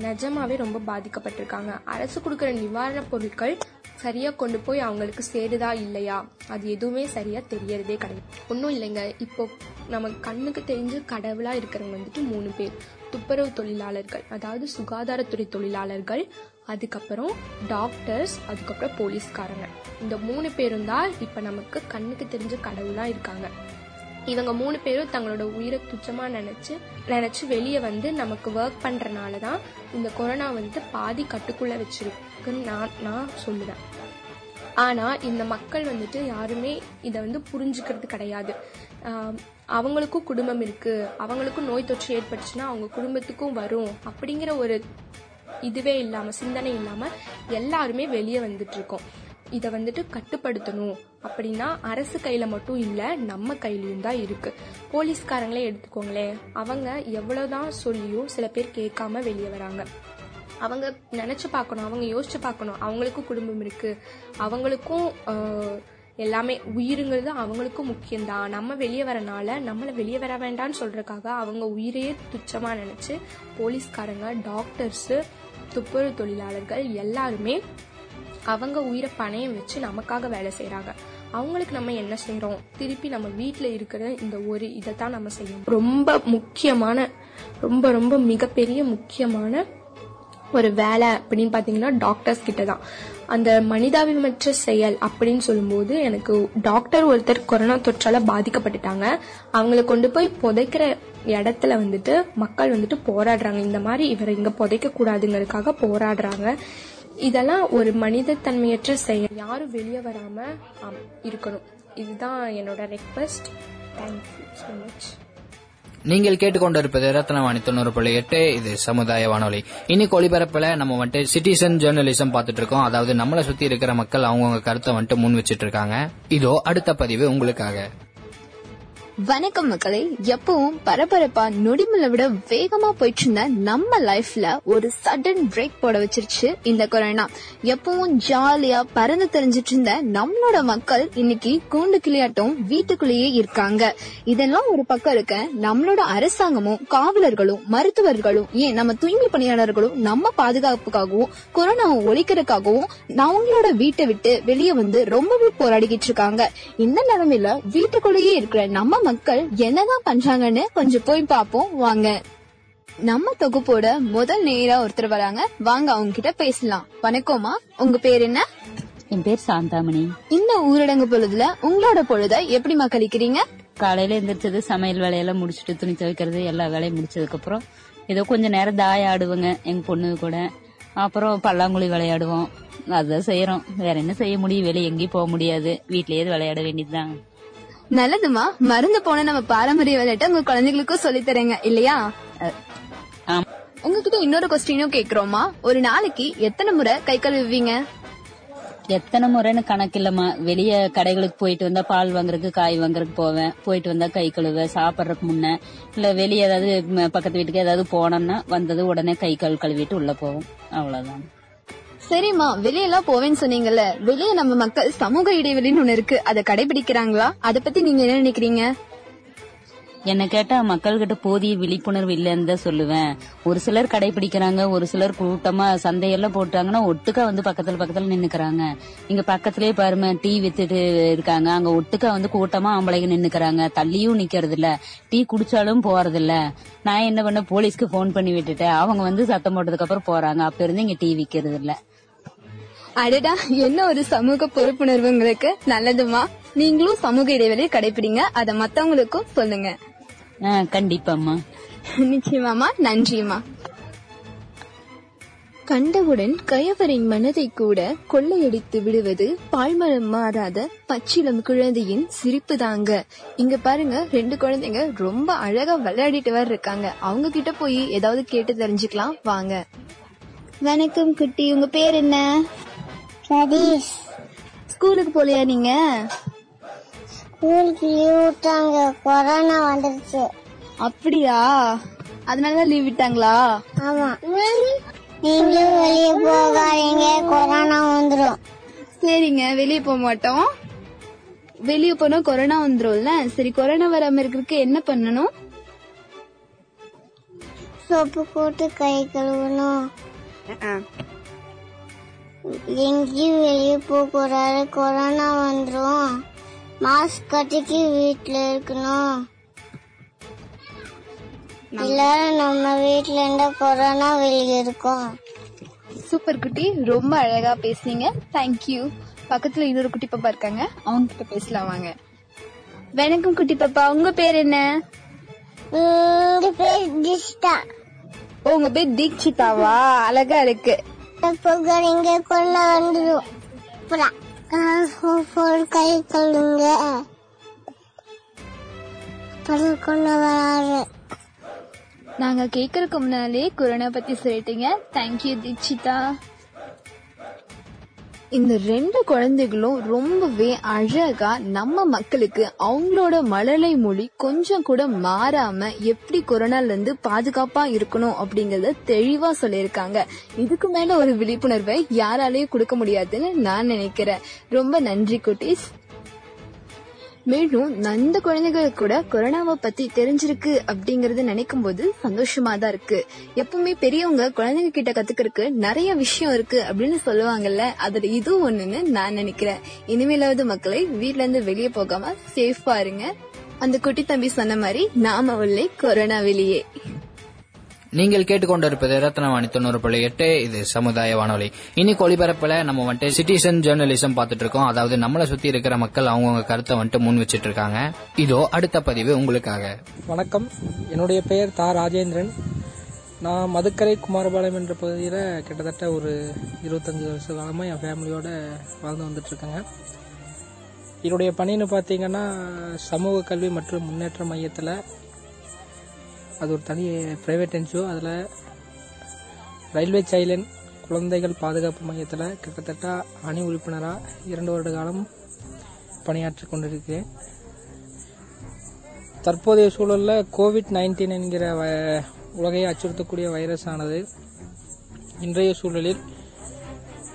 நிஜமாவே ரொம்ப பாதிக்கப்பட்டிருக்காங்க. அரசு கொடுக்குற நிவாரணப் பொருட்கள் சரியா கொண்டு போய் அவங்களுக்கு சேருதா இல்லையா? அது எதுவுமே சரியா தெரியறதே கிடையாது. ஒன்றும் இல்லைங்க. இப்போ நம்ம கண்ணுக்கு தெரிஞ்சு கடவுளா இருக்கிறவங்க வந்துட்டு மூணு பேர். துப்புரவு தொழிலாளர்கள் அதாவது சுகாதாரத்துறை தொழிலாளர்கள் அதுக்கப்புறம் டாக்டர்ஸ் அதுக்கப்புறம் போலீஸ்காரங்க. இந்த மூணு பேரும் தான் இப்ப நமக்கு கண்ணுக்கு தெரிஞ்ச கடவுளா இருக்காங்க. இவங்க மூணு பேரும் தங்களோட உயிரை துச்சமா நினைச்சு நினைச்சு வெளியே வந்து நமக்கு ஒர்க் பண்றனால தான் இந்த கொரோனா வந்து பாதி கட்டுக்குள்ள வச்சிருக்குன்னு நான் நான் சொல்லுவேன். ஆனா இந்த மக்கள் வந்துட்டு யாருமே இதை வந்து புரிஞ்சுக்கிறது கிடையாது. அவங்களுக்கும் குடும்பம் இருக்கு. அவங்களுக்கும் நோய் தொற்று ஏற்பட்டுச்சுன்னா அவங்க குடும்பத்துக்கும் வரும் அப்படிங்கிற ஒரு இதுவே இல்லாம சிந்தனை இல்லாம எல்லாருமே வெளியே வந்துட்டு இருக்கோம். இதை வந்துட்டு கட்டுப்படுத்தணும் அப்படின்னா அரசு கையில மட்டும் இல்ல நம்ம கையிலயும் தான் இருக்கு. போலீஸ்காரங்களே எடுத்துக்கோங்களேன். அவங்க எவ்வளவுதான் சொல்லியும் சில பேர் கேட்காம வெளியே வராங்க. அவங்க நினைச்சு பார்க்கணும் அவங்க யோசிச்சு பார்க்கணும். அவங்களுக்கும் குடும்பம் இருக்கு. அவங்களுக்கும் எல்லாமே உயிருங்கிறது அவங்களுக்கும் முக்கியம்தான். நம்ம வெளியே வரனால நம்மளை வெளியே வர வேண்டாம்னு சொல்றதுக்காக அவங்க உயிரையே துச்சமா நினைச்சு போலீஸ்காரங்க டாக்டர்ஸ் துப்புரவு தொழிலாளர்கள் எல்லாருமே அவங்க உயிரை பணையம் வச்சு நமக்காக வேலை செய்கிறாங்க அவங்களுக்கு நம்ம என்ன செய்கிறோம் திருப்பி நம்ம வீட்டில் இருக்கிற இந்த ஒரு இதை தான் நம்ம செய்யணும். ரொம்ப முக்கியமான ரொம்ப ரொம்ப மிகப்பெரிய முக்கியமான ஒரு வேலை அப்படின்னு பார்த்தீங்கன்னா டாக்டர்ஸ் கிட்ட தான் அந்த மனிதாபிமற்ற செயல் அப்படின்னு சொல்லும்போது எனக்கு டாக்டர் ஒருத்தர் கொரோனா தொற்றால பாதிக்கப்பட்டுட்டாங்க. அவங்கள கொண்டு போய் புதைக்கிற இடத்துல வந்துட்டு மக்கள் வந்துட்டு போராடுறாங்க. இந்த மாதிரி இவரை இங்க புதைக்க கூடாதுங்கிறதுக்காக போராடுறாங்க. இதெல்லாம் ஒரு மனிதத்தன்மையற்ற செயல். யாரும் வெளியே வராம இருக்கணும். இதுதான் என்னோட ரெக்வஸ்ட் தேங்க்யூ ஸோ மச் நீங்கள் கேட்டுக்கொண்டிருப்பது ரத்னவாணி தொண்ணூறு புள்ளி எட்டு. இது சமுதாய வானொலி. இன்னைக்கு ஒளிபரப்புல நம்ம வந்துட்டு சிட்டிசன் ஜேர்னலிசம் பார்த்துட்டு இருக்கோம். அதாவது நம்மளை சுத்தி இருக்கிற மக்கள் அவங்கவுங்க கருத்தை வந்துட்டு முன் வச்சிட்டு இருக்காங்க. இதோ அடுத்த பதிவு உங்களுக்காக. வணக்கம் மக்களே எப்பவும் பரபரப்பா நொடிமலை விட வேகமா போயிட்டு இருந்த நம்ம லைஃப்ல ஒரு சடன் பிரேக் போட வச்சிருச்சு இந்த கொரோனா எப்பவும் ஜாலியா பறந்து தெரிஞ்சிட்டு இருந்த நம்மளோட மக்கள் இன்னைக்கு கூண்டு கிளியாட்டம் வீட்டுக்குள்ளேயே இருக்காங்க. இதெல்லாம் ஒரு பக்கம் இருக்க நம்மளோட அரசாங்கமும் காவலர்களும் மருத்துவர்களும் ஏன் நம்ம தூய்மை பணியாளர்களும் நம்ம பாதுகாப்புக்காகவும் கொரோனாவை ஒழிக்கிறதுக்காகவும் அவங்களோட வீட்டை விட்டு வெளியே வந்து ரொம்பவே போராடிக்கிட்டு இருக்காங்க. இந்த நிலைமையில வீட்டுக்குள்ளேயே இருக்கிற நம்ம மக்கள் என்னதான் பண்றாங்கன்னு கொஞ்சம் போய் பாப்போம் வாங்க. நம்ம தொகுப்போட முதல் நேரா ஒருத்தர் வராங்க. வாங்க அவங்க கிட்ட பேசலாம். வணக்கம்மா. உங்க பேர் என்ன? என் பேர் சாந்தாமணி. இந்த ஊரடங்கு பொழுதுல உங்களோட பொழுத எப்படி மக்களிக்கிறீங்க? காலையில எந்திரிச்சது சமையல் வேலையெல்லாம் முடிச்சுட்டு துணி துவைக்கிறது எல்லா வேலையும் முடிச்சதுக்கு அப்புறம் ஏதோ கொஞ்ச நேரம் தாய ஆடுவோங்க எங்க பொண்ணு கூட. அப்புறம் பல்லாங்குழி விளையாடுவோம். அதான் செய்யறோம் வேற என்ன செய்ய முடியும்? வெளியே எங்கேயும் போக முடியாது. வீட்லயே விளையாட வேண்டியதுதான். நல்லதுமா. மருந்து போன நம்ம பாரம்பரிய விளையாட்டை உங்க குழந்தைகளுக்கும் சொல்லித் தரேங்க இல்லையா. உங்ககிட்ட இன்னொரு கொஸ்டினும் கேக்குறோமா? ஒரு நாளைக்கு எத்தனை முறை கை கழுவுவீங்க? எத்தனை முறைன்னு கணக்கு இல்லம்மா. வெளியே கடைகளுக்கு போயிட்டு வந்தா பால் வாங்குறதுக்கு காய் வாங்குறதுக்கு போவேன். போயிட்டு வந்தா கை கழுவ சாப்பிடறதுக்கு முன்ன. இல்ல வெளியே ஏதாவது பக்கத்து வீட்டுக்கு ஏதாவது போனோம்னா வந்தது உடனே கை கால் கழுவிட்டு உள்ள போவோம். அவ்வளவுதான். சரிம்மா வெளியெல்லாம் போவேன்னு சொன்னீங்கல்ல. வெளியே நம்ம மக்கள் சமூக இடைவெளின்னு ஒண்ணு இருக்கு. அதை கடைபிடிக்கிறாங்களா? அத பத்தி நீங்க என்ன நினைக்கிறீங்க? என்ன கேட்டா மக்கள்கிட்ட போதிய விழிப்புணர்வு இல்லைன்னு தான் சொல்லுவேன். ஒரு சிலர் கடைபிடிக்கிறாங்க ஒரு சிலர் கூட்டமா சந்தையெல்லாம் போட்டாங்கன்னா ஒட்டுக்கா வந்து பக்கத்துல பக்கத்துல நின்னுக்கிறாங்க. இங்க பக்கத்திலேயே பாருங்க டீ வித்துட்டு இருக்காங்க. அங்க ஒட்டுக்கா வந்து கூட்டமா ஆம்பளைங்க நின்னுக்கிறாங்க. தள்ளியும் நிக்கிறது இல்ல டீ குடிச்சாலும் போறது இல்ல நான் என்ன பண்ண போலீஸ்க்கு போன் பண்ணி விட்டுட்டேன். அவங்க வந்து சத்தம் போட்டதுக்கு அப்புறம் போறாங்க. அப்ப இருந்து இங்க டீ விக்கிறது இல்ல அடடா என்ன ஒரு சமூக பொறுப்புணர்வு உங்களுக்கு? நல்லதுமா? நீங்களும் சமூக இடைவெளியை கடைபிடிங்க அதை மத்தவங்களுக்கும் சொல்லுங்க. ஆ, கண்டிப்பாம்மா. நிச்சயமாமா நன்றிமா கண்டவுடன் கயவரின் மனதை கூட கொள்ளையடித்து விடுவது பால்மரம் மாறாத பச்சிலம் குழந்தையின் சிரிப்பு தாங்க இங்க பாருங்க ரெண்டு குழந்தைங்க ரொம்ப அழகா விளையாடிட்டு வர இருக்காங்க அவங்க கிட்ட போய் ஏதாவது கேட்டு தெரிஞ்சுக்கலாம். வாங்க. வணக்கம் குட்டி உங்க பேர் என்ன? சதீஷ் ஸ்கூலுக்கு போலையா நீங்க? ஸ்கூலுக்கு லீவ் விட்டாங்க. கொரோனா வந்துருச்சு. அப்படியா? அதனாலதான் லீவ் விட்டாங்களா? ஆமா. நீங்களும் வெளியே போகாதீங்க. கொரோனா வந்துரும். சரிங்க. வெளியே போக மாட்டோம். வெளியே போனா கொரோனா வந்துரும்ல. சரி கொரோனா வராம இருக்கிறதுக்கு என்ன பண்ணணும்? சோப்பு போட்டு கை கழுவணும். எங்கேயும் வெளியே போக கூடாது கொரோனா வந்துரும். மாஸ்க் கட்டிக்கு வீட்ல இருக்கணும். எல்லாரும் நம்ம வீட்ல இருந்தா கொரோனா வெளியே இருக்கும். சூப்பர் குட்டி ரொம்ப அழகா பேசுனீங்க. தேங்க்யூ பக்கத்துல இன்னொரு குட்டி பாப்பா இருக்காங்க. அவங்க கிட்ட பேசலாம் வாங்க. வணக்கம் குட்டி பாப்பா. உங்க பேர் என்ன? உங்க பேர் தீக்ஷிதாவா அழகா இருக்கு. புகழ் இங்க கொள்ள வந்துடும் அப்புறம் கை கொள்ளுங்க அப்புறம் கொள்ள வராது நாங்க கேக்குறதுக்கு முன்னாலே கொரோனா பத்தி சொல்லிட்டீங்க. Thank you Dikshita. இந்த ரெண்டு குழந்தைகளும் ரொம்பவே அழகா நம்ம மக்களுக்கு அவங்களோட மழலை மொழி கொஞ்சம் கூட மாறாம எப்படி கொரோனால இருந்து பாதுகாப்பா இருக்கணும் அப்படிங்கறத தெளிவா சொல்லியிருக்காங்க. இதுக்கு மேல ஒரு விழிப்புணர்வை யாராலையும் கொடுக்க முடியாதுன்னு நான் நினைக்கிறேன். ரொம்ப நன்றி குட்டீஸ். மேலும் அந்த குழந்தைகள் கூட கொரோனாவை பத்தி தெரிஞ்சிருக்கு அப்படிங்கறத நினைக்கும் போது சந்தோஷமா தான் இருக்கு. எப்பவுமே பெரியவங்க குழந்தைங்க கிட்ட கத்துக்கிறதுக்கு நிறைய விஷயம் இருக்கு அப்படின்னு சொல்லுவாங்கல்ல அதுல இதுவும் ஒண்ணுன்னு நான் நினைக்கிறேன். இனிமேலாவது மக்களை வீட்ல இருந்து வெளியே போகாம சேஃபா இருங்க. அந்த குட்டி தம்பி சொன்ன மாதிரி நாம உள்ளே கொரோனா வெளியே. நீங்கள் கேட்டுக்கொண்டிருப்பது ரத்னவாணி தொண்ணூறு புள்ளி எட்டு. இது சமுதாய வானொலி. இன்னைக்கு ஒளிபரப்புல நம்ம வந்துட்டு சிட்டிசன் ஜேர்னலிசம் பார்த்துட்டு இருக்கோம் அதாவது நம்மளை சுத்தி இருக்கிற மக்கள் அவங்கவுங்க கருத்தை வந்துட்டு முன் வச்சிட்டு இருக்காங்க இதோ அடுத்த பதிவு உங்களுக்காக. வணக்கம். என்னுடைய பெயர் தா. ராஜேந்திரன். நான் மதுக்கரை குமாரபாளையம் என்ற பகுதியில் கிட்டத்தட்ட ஒரு இருபத்தஞ்சு வருஷ காலமாக என் ஃபேமிலியோடு வாழ்ந்து வந்துட்டுருக்கேங்க என்னுடைய பணின்னு பார்த்தீங்கன்னா சமூக கல்வி மற்றும் முன்னேற்ற மையத்தில் அது ஒரு தனி ப்ரைவேட் என்ஜிஓ அதில் ரயில்வே சைலன் குழந்தைகள் பாதுகாப்பு மையத்தில் கிட்டத்தட்ட அணி உறுப்பினராக இரண்டு வருட காலம் பணியாற்றி கொண்டிருக்கிறேன். தற்போதைய சூழலில் கோவிட் நைன்டீன் என்கிற வ- உலகை அச்சுறுத்தக்கூடிய வைரஸ் ஆனது இன்றைய சூழலில்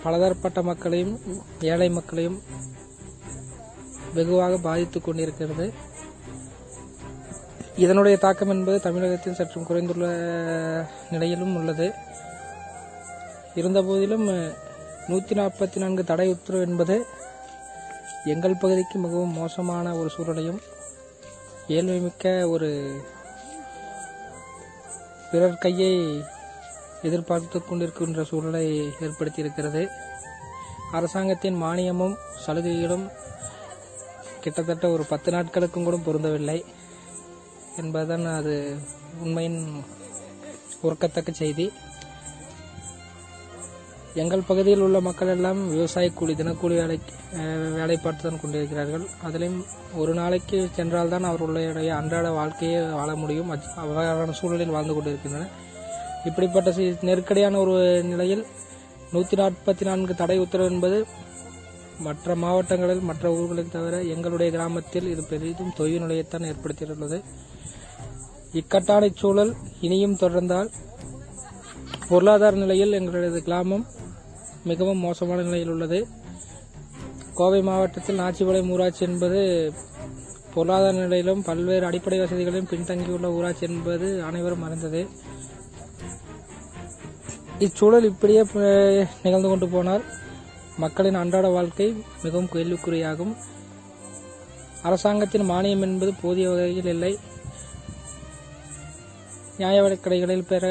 பலதரப்பட்ட மக்களையும் ஏழை மக்களையும் வெகுவாக பாதித்துக் கொண்டிருக்கிறது. இதனுடைய தாக்கம் என்பது தமிழகத்தில் சற்றும் குறைந்துள்ள நிலையிலும் உள்ளது. இருந்தபோதிலும் நூற்றி நாற்பத்தி நான்கு தடை உத்தரவு என்பது எங்கள் பகுதிக்கு மிகவும் மோசமான ஒரு சூழலையும் ஏழ்மைமிக்க ஒரு பிறர் கையை எதிர்பார்த்து கொண்டிருக்கின்ற சூழலை ஏற்படுத்தியிருக்கிறது. அரசாங்கத்தின் மானியமும் சலுகைகளும் கிட்டத்தட்ட ஒரு பத்து நாட்களுக்கும் கூட பொருந்தவில்லை. என்பதுதான் அது உண்மையின் உறக்கத்தக்க செய்தி. எங்கள் பகுதியில் உள்ள மக்கள் எல்லாம் விவசாய கூலி தினக்கூலி வேலை வேலை பார்த்து தான் கொண்டிருக்கிறார்கள். அதிலும் ஒரு நாளைக்கு சென்றால்தான் அவர்களுடைய அன்றாட வாழ்க்கையை வாழ முடியும். அவ்வாறான சூழலில் வாழ்ந்து கொண்டிருக்கின்றனர் இப்படிப்பட்ட நெருக்கடியான ஒரு நிலையில் நூற்றி நாற்பத்தி நான்கு தடை உத்தரவு என்பது மற்ற மாவட்டங்களில் மற்ற ஊர்களில் தவிர எங்களுடைய கிராமத்தில் இது பெரிதும் தொய்வு நிலையைத்தான் ஏற்படுத்தியுள்ளது. இக்கட்டான சூழல் இனியும் தொடர்ந்தால் பொருளாதார நிலையில் எங்களது கிராமம் மிகவும் மோசமான நிலையில் உள்ளது. கோவை மாவட்டத்தில் நாச்சிபாளையம் ஊராட்சி என்பது பொருளாதார நிலையிலும் பல்வேறு அடிப்படை வசதிகளிலும் பின்தங்கியுள்ள ஊராட்சி என்பது அனைவரும் அறிந்தது. இச்சூழல் இப்படியே நிகழ்ந்து கொண்டு போனால் மக்களின் அன்றாட வாழ்க்கை மிகவும் கேள்விக்குறியாகும். அரசாங்கத்தின் மானியம் என்பது போதிய வகையில் இல்லை. நியாய கடைகளில் பெற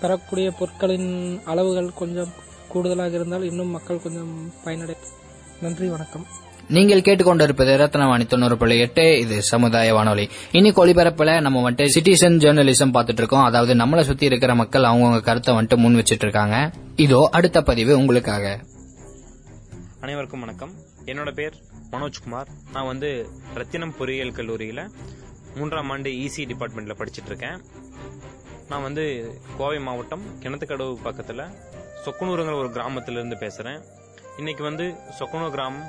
பெறக்கூடிய பொருட்களின் அளவுகள் கொஞ்சம் கூடுதலாக இருந்தால் இன்னும் மக்கள் கொஞ்சம் பயனடை. நன்றி வணக்கம். நீங்கள் கேட்டுக்கொண்டிருப்பது ரத்னவாணி தொண்ணூறு புள்ளி எட்டு. இது சமுதாய வானொலி. இன்னைக்கு ஒளிபரப்புல நம்ம வந்துட்டு சிட்டிசன் ஜேர்னலிசம் பார்த்துட்டு இருக்கோம் அதாவது நம்மளை சுத்தி இருக்கிற மக்கள் அவங்கவுங்க கருத்தை வந்துட்டு முன் வச்சிட்டு இருக்காங்க இதோ அடுத்த பதிவு உங்களுக்காக. அனைவருக்கும் வணக்கம். என்னோட பேர் மனோஜ்குமார் நான் வந்து ரத்தினம் பொறியியல் கல்லூரியில் மூன்றாம் ஆண்டு இசி டிபார்ட்மெண்ட்டில் படிச்சுட்டு இருக்கேன் நான் வந்து கோவை மாவட்டம் கிணத்துக்கடவு பக்கத்தில் சொக்குனூருங்கிற ஒரு கிராமத்திலேருந்து பேசுகிறேன் இன்னைக்கு வந்து சொக்குனூர் கிராமம்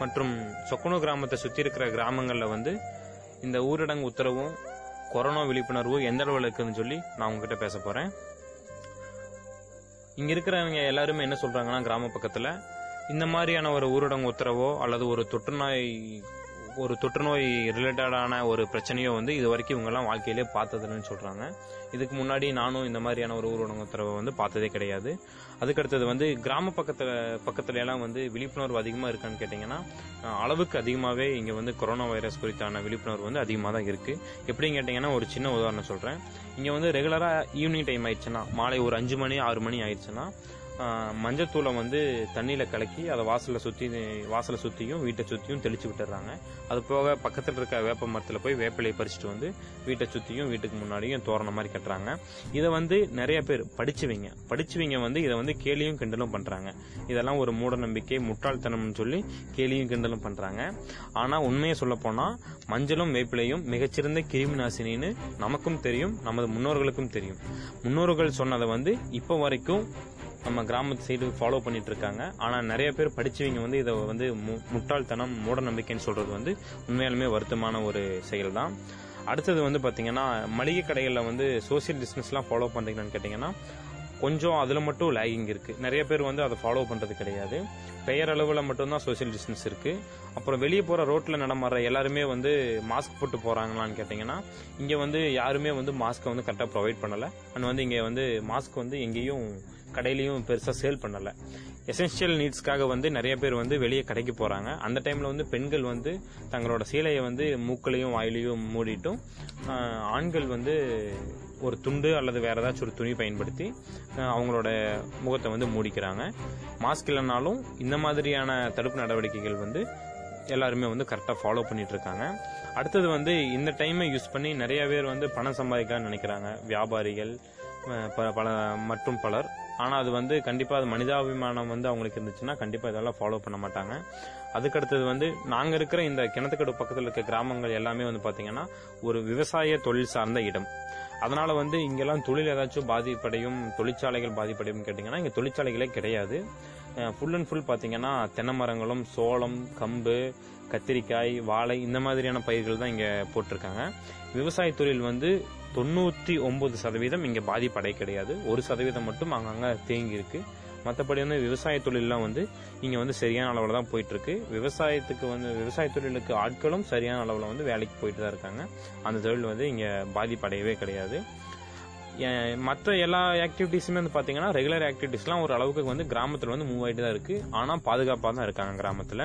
மற்றும் சொக்குனூர் கிராமத்தை சுற்றி இருக்கிற கிராமங்களில் வந்து இந்த ஊரடங்கு உத்தரவும் கொரோனா விழிப்புணர்வும் எந்த அளவில் இருக்குதுன்னு சொல்லி நான் உங்ககிட்ட பேச போகிறேன் இங்க இருக்கிறவங்க எல்லாருமே என்ன சொல்றாங்கன்னா கிராம பக்கத்துல இந்த மாதிரியான ஒரு ஊரடங்கு உத்தரவோ அல்லது ஒரு தொற்றுநோய் ஒரு தொற்றுநோய் ரிலேட்டடான ஒரு பிரச்சனையோ வந்து இது வரைக்கும் இவங்கெல்லாம் வாழ்க்கையிலே பார்த்ததில்லைன்னு சொல்றாங்க. இதுக்கு முன்னாடி நானும் இந்த மாதிரியான ஒரு ஊரடங்கு உத்தரவை வந்து பார்த்ததே கிடையாது. அதுக்கடுத்தது வந்து கிராம பக்கத்துல பக்கத்துல எல்லாம் வந்து விழிப்புணர்வு அதிகமா இருக்கான்னு கேட்டீங்கன்னா அளவுக்கு அதிகமாகவே இங்க வந்து கொரோனா வைரஸ் குறித்தான விழிப்புணர்வு வந்து அதிகமாக தான் இருக்கு. எப்படின்னு கேட்டீங்கன்னா ஒரு சின்ன உதாரணம் சொல்றேன். இங்க வந்து ரெகுலரா ஈவினிங் டைம் ஆயிடுச்சுன்னா மாலை ஒரு அஞ்சு மணி ஆறு மணி ஆயிடுச்சுன்னா மஞ்சத்தூளை வந்து தண்ணியில கலக்கி அதை வாசல்ல சுத்தி வாசலை சுத்தியும் வீட்டை சுத்தியும் தெளிச்சு விட்டுறாங்க. அது போக பக்கத்துல இருக்க வேப்ப மரத்துல போய் வேப்பிலையை பறிச்சுட்டு வந்து வீட்டை சுத்தியும் வீட்டுக்கு முன்னாடியும் தோரண மாதிரி கட்டுறாங்க. இதை வந்து நிறைய பேர் படிச்சுவீங்க. படிச்சுவீங்க வந்து இதை வந்து கேலியும் கிண்டலும் பண்றாங்க. இதெல்லாம் ஒரு மூட நம்பிக்கை முட்டாள்தனம்னு சொல்லி கேலியும் கிண்டலும் பண்றாங்க. ஆனா உண்மையை சொல்ல போனா மஞ்சளும் வேப்பிலையும் மிகச்சிறந்த கிருமி நாசினின்னு நமக்கும் தெரியும் நமது முன்னோர்களுக்கும் தெரியும். முன்னோர்கள் சொன்னதை வந்து இப்போ வரைக்கும் நம்ம கிராமத்து சைடு ஃபாலோ பண்ணிட்டு இருக்காங்க ஆனா நிறைய பேர் படிச்சவங்க வந்து இதை வந்து மு- முட்டாள்தனம் மூட நம்பிக்கைன்னு சொல்றது வந்து உண்மையாலுமே வருத்தமான ஒரு செயல் தான் அடுத்தது வந்து பாத்தீங்கன்னா மளிகை கடைகளில் வந்து சோசியல் டிஸ்டன்ஸ்லாம் ஃபாலோ பண்றீங்கன்னு கேட்டீங்கன்னா கொஞ்சம் அதுல மட்டும் லேகிங் இருக்கு. நிறைய பேர் வந்து அதை ஃபாலோ பண்றது கிடையாது. பெயர் அளவுல மட்டும்தான் சோசியல் டிஸ்டன்ஸ் இருக்கு. அப்புறம் வெளியே போற ரோட்ல நடமாடுற எல்லாருமே வந்து மாஸ்க் போட்டு போறாங்களான்னு கேட்டீங்கன்னா இங்க வந்து யாருமே வந்து மாஸ்க்கை வந்து கரெக்டாக ப்ரொவைட் பண்ணல. அண்ட் வந்து இங்க வந்து மாஸ்க் வந்து எங்கேயும் கடையிலையும் பெருசா சேல் பண்ணல. எசென்ஷியல் நீட்ஸ்க்காக வந்து நிறைய பேர் வந்து வெளியே கடைக்கு போறாங்க. அந்த டைம்ல வந்து பெண்கள் வந்து தங்களோட சீலையை வந்து மூக்களையும் வாயிலையும் மூடிட்டும் ஆண்கள் வந்து ஒரு துண்டு அல்லது வேற ஏதாச்சும் ஒரு துணி பயன்படுத்தி அவங்களோட முகத்தை வந்து மூடிக்கிறாங்க. மாஸ்க் இல்லைனாலும் இந்த மாதிரியான தடுப்பு நடவடிக்கைகள் வந்து எல்லாருமே வந்து கரெக்டாக ஃபாலோ பண்ணிட்டு இருக்காங்க. அடுத்தது வந்து இந்த டைமை யூஸ் பண்ணி நிறைய பேர் வந்து பணம் சம்பாதிக்கலாம்னு நினைக்கிறாங்க. வியாபாரிகள் ப- பல மற்றும் பலர். ஆனால் அது வந்து கண்டிப்பாக அது மனிதாபிமானம் வந்து அவங்களுக்கு இருந்துச்சுன்னா கண்டிப்பாக இதெல்லாம் ஃபாலோ பண்ண மாட்டாங்க. அதுக்கடுத்தது வந்து நாங்கள் இருக்கிற இந்த கிணத்துக்கடு பக்கத்தில் இருக்க கிராமங்கள் எல்லாமே வந்து பார்த்தீங்கன்னா ஒரு விவசாய தொழில் சார்ந்த இடம். அதனால வந்து இங்கெல்லாம் தொழில் ஏதாச்சும் பாதிப்படையும் தொழிற்சாலைகள் பாதிப்படையும் கேட்டிங்கன்னா இங்கே தொழிற்சாலைகளே கிடையாது. ஃபுல் அண்ட் ஃபுல் பார்த்தீங்கன்னா தென்னை மரங்களும் சோளம் கம்பு கத்திரிக்காய் வாழை இந்த மாதிரியான பயிர்கள் தான் இங்கே போட்டிருக்காங்க. விவசாய தொழில் வந்து தொண்ணூற்றி ஒன்பது சதவீதம் இங்கே பாதிப்படை கிடையாது. ஒரு சதவீதம் மட்டும் அங்கங்கே தேங்கி இருக்கு. மற்றபடி வந்து விவசாய தொழிலெலாம் வந்து இங்கே வந்து சரியான அளவில் தான் போயிட்டுருக்கு. விவசாயத்துக்கு வந்து விவசாய தொழிலுக்கு ஆட்களும் சரியான அளவில் வந்து வேலைக்கு போயிட்டு தான் இருக்காங்க. அந்த தொழில் வந்து இங்கே பாதிப்படையவே கிடையாது. ஏன் மற்ற எல்லா ஆக்டிவிட்டீஸுமே வந்து பார்த்தீங்கன்னா ரெகுலர் ஆக்டிவிட்டீஸ்லாம் ஒரு அளவுக்கு வந்து கிராமத்தில் வந்து மூவ் ஆகிட்டு தான் இருக்குது ஆனால் பாதுகாப்பாக தான் இருக்காங்க கிராமத்தில்.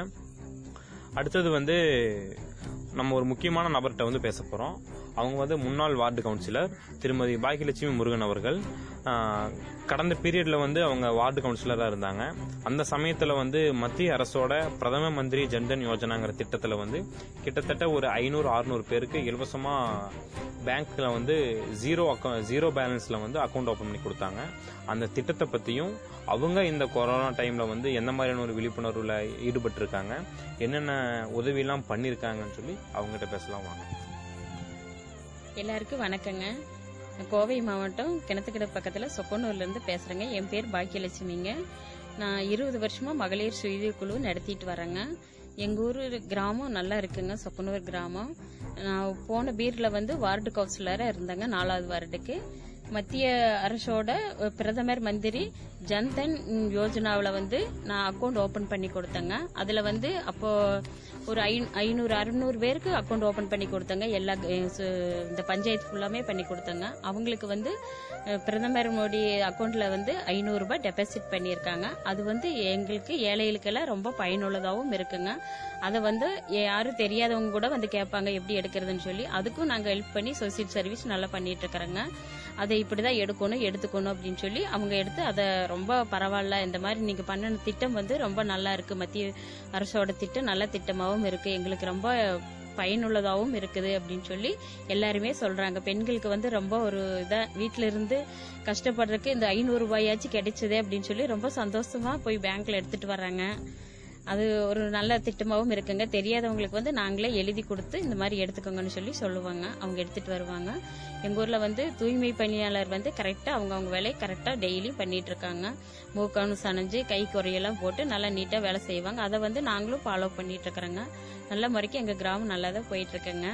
அடுத்தது வந்து நம்ம ஒரு முக்கியமான நபர்கிட்ட வந்து பேச போகிறோம் அவங்க வந்து முன்னாள் வார்டு கவுன்சிலர் திருமதி பாக்கியலட்சுமி முருகன் அவர்கள். கடந்த பீரியட்ல வந்து அவங்க வார்டு கவுன்சிலராக இருந்தாங்க. அந்த சமயத்தில் வந்து மத்திய அரசோட பிரதம மந்திரி ஜன்தன் யோஜனாங்கிற திட்டத்தில் வந்து கிட்டத்தட்ட ஒரு ஐநூறு அறுநூறு பேருக்கு இலவசமாக பேங்க்ல வந்து ஜீரோ அக்கௌண்ட் ஜீரோ பேலன்ஸில் வந்து அக்கௌண்ட் ஓப்பன் பண்ணி கொடுத்தாங்க. அந்த திட்டத்தை பற்றியும் அவங்க இந்த கொரோனா டைம்ல வந்து எந்த மாதிரியான ஒரு விழிப்புணர்வில் ஈடுபட்டிருக்காங்க என்னென்ன உதவியெல்லாம் பண்ணியிருக்காங்கன்னு சொல்லி அவங்ககிட்ட பேசலாம் வாங்க. எல்லாருக்கும் வணக்கங்க. கோவை மாவட்டம் கிணத்துக்கடை பக்கத்தில் சொக்கனூர்லேருந்து பேசுகிறேங்க என் பேர் பாக்கியலட்சுமிங்க. நான் இருபது வருஷமா மகளிர் சுய குழு நடத்திட்டு வரேங்க. எங்கள் ஊர் கிராமம் நல்லா இருக்குங்க சொக்கனூர் கிராமம். நான் போன பீரில் வந்து வார்டு கவுன்சிலராக இருந்தேங்க நாலாவது வார்டுக்கு. மத்திய அரசோட பிரதமர் மந்திரி ஜன்தன் யோஜனாவில் வந்து நான் அக்கௌண்ட் ஓபன் பண்ணி கொடுத்தேங்க. அதில் வந்து அப்போ ஒரு ஐ- ஐநூறு அறுநூறு பேருக்கு அக்கௌண்ட் ஓபன் பண்ணி கொடுத்தேங்க. எல்லா இந்த பஞ்சாயத்து ஃபுல்லாமே பண்ணி கொடுத்தேங்க. அவங்களுக்கு வந்து பிரதமர் மோடி அக்கௌண்ட்ல வந்து ஐநூறு ரூபாய் டெபாசிட் பண்ணியிருக்காங்க. அது வந்து எங்களுக்கு ஏழைகளுக்கெல்லாம் ரொம்ப பயனுள்ளதாகவும் இருக்குங்க. அதை வந்து யாரும் தெரியாதவங்க கூட வந்து கேட்பாங்க எப்படி எடுக்கிறதுன்னு சொல்லி. அதுக்கும் நாங்கள் ஹெல்ப் பண்ணி சோசியல் சர்வீஸ் நல்லா பண்ணிட்டு இருக்கிறோங்க. அதை இப்படிதான் எடுக்கணும் எடுத்துக்கணும் அப்படின்னு சொல்லி அவங்க எடுத்து அதை ரொம்ப பரவாயில்ல இந்த மாதிரி நீங்க பண்ணின திட்டம் வந்து ரொம்ப நல்லா இருக்கு. மத்திய அரசோட திட்டம் நல்ல திட்டமாகவும் இருக்கு. எங்களுக்கு ரொம்ப பயனுள்ளதாகவும் இருக்குது அப்படின்னு சொல்லி எல்லாருமே சொல்றாங்க. பெண்களுக்கு வந்து ரொம்ப ஒரு இதா வீட்ல இருந்து கஷ்டப்படுறதுக்கு இந்த ஐநூறு ரூபாயாச்சும் கிடைச்சதே அப்படின்னு சொல்லி ரொம்ப சந்தோஷமா போய் பேங்க்ல எடுத்துட்டு வர்றாங்க. அது ஒரு நல்ல திட்டமாகவும் இருக்குங்க. தெரியாதவங்களுக்கு வந்து நாங்களே எழுதி கொடுத்து இந்த மாதிரி எடுத்துக்கோங்கன்னு சொல்லி சொல்லுவாங்க. அவங்க எடுத்துட்டு வருவாங்க. எங்க ஊர்ல வந்து தூய்மை பணியாளர் வந்து கரெக்டா அவங்க அவங்க வேலையை கரெக்டா டெய்லியும் பண்ணிட்டு இருக்காங்க. மூக்கானு சனைஞ்சு கை குறையெல்லாம் போட்டு நல்லா நீட்டா வேலை செய்வாங்க. அதை வந்து நாங்களும் ஃபாலோ பண்ணிட்டு இருக்கிறோங்க. நல்ல முறைக்கு எங்க கிராமம் நல்லா தான் போயிட்டு இருக்குங்க.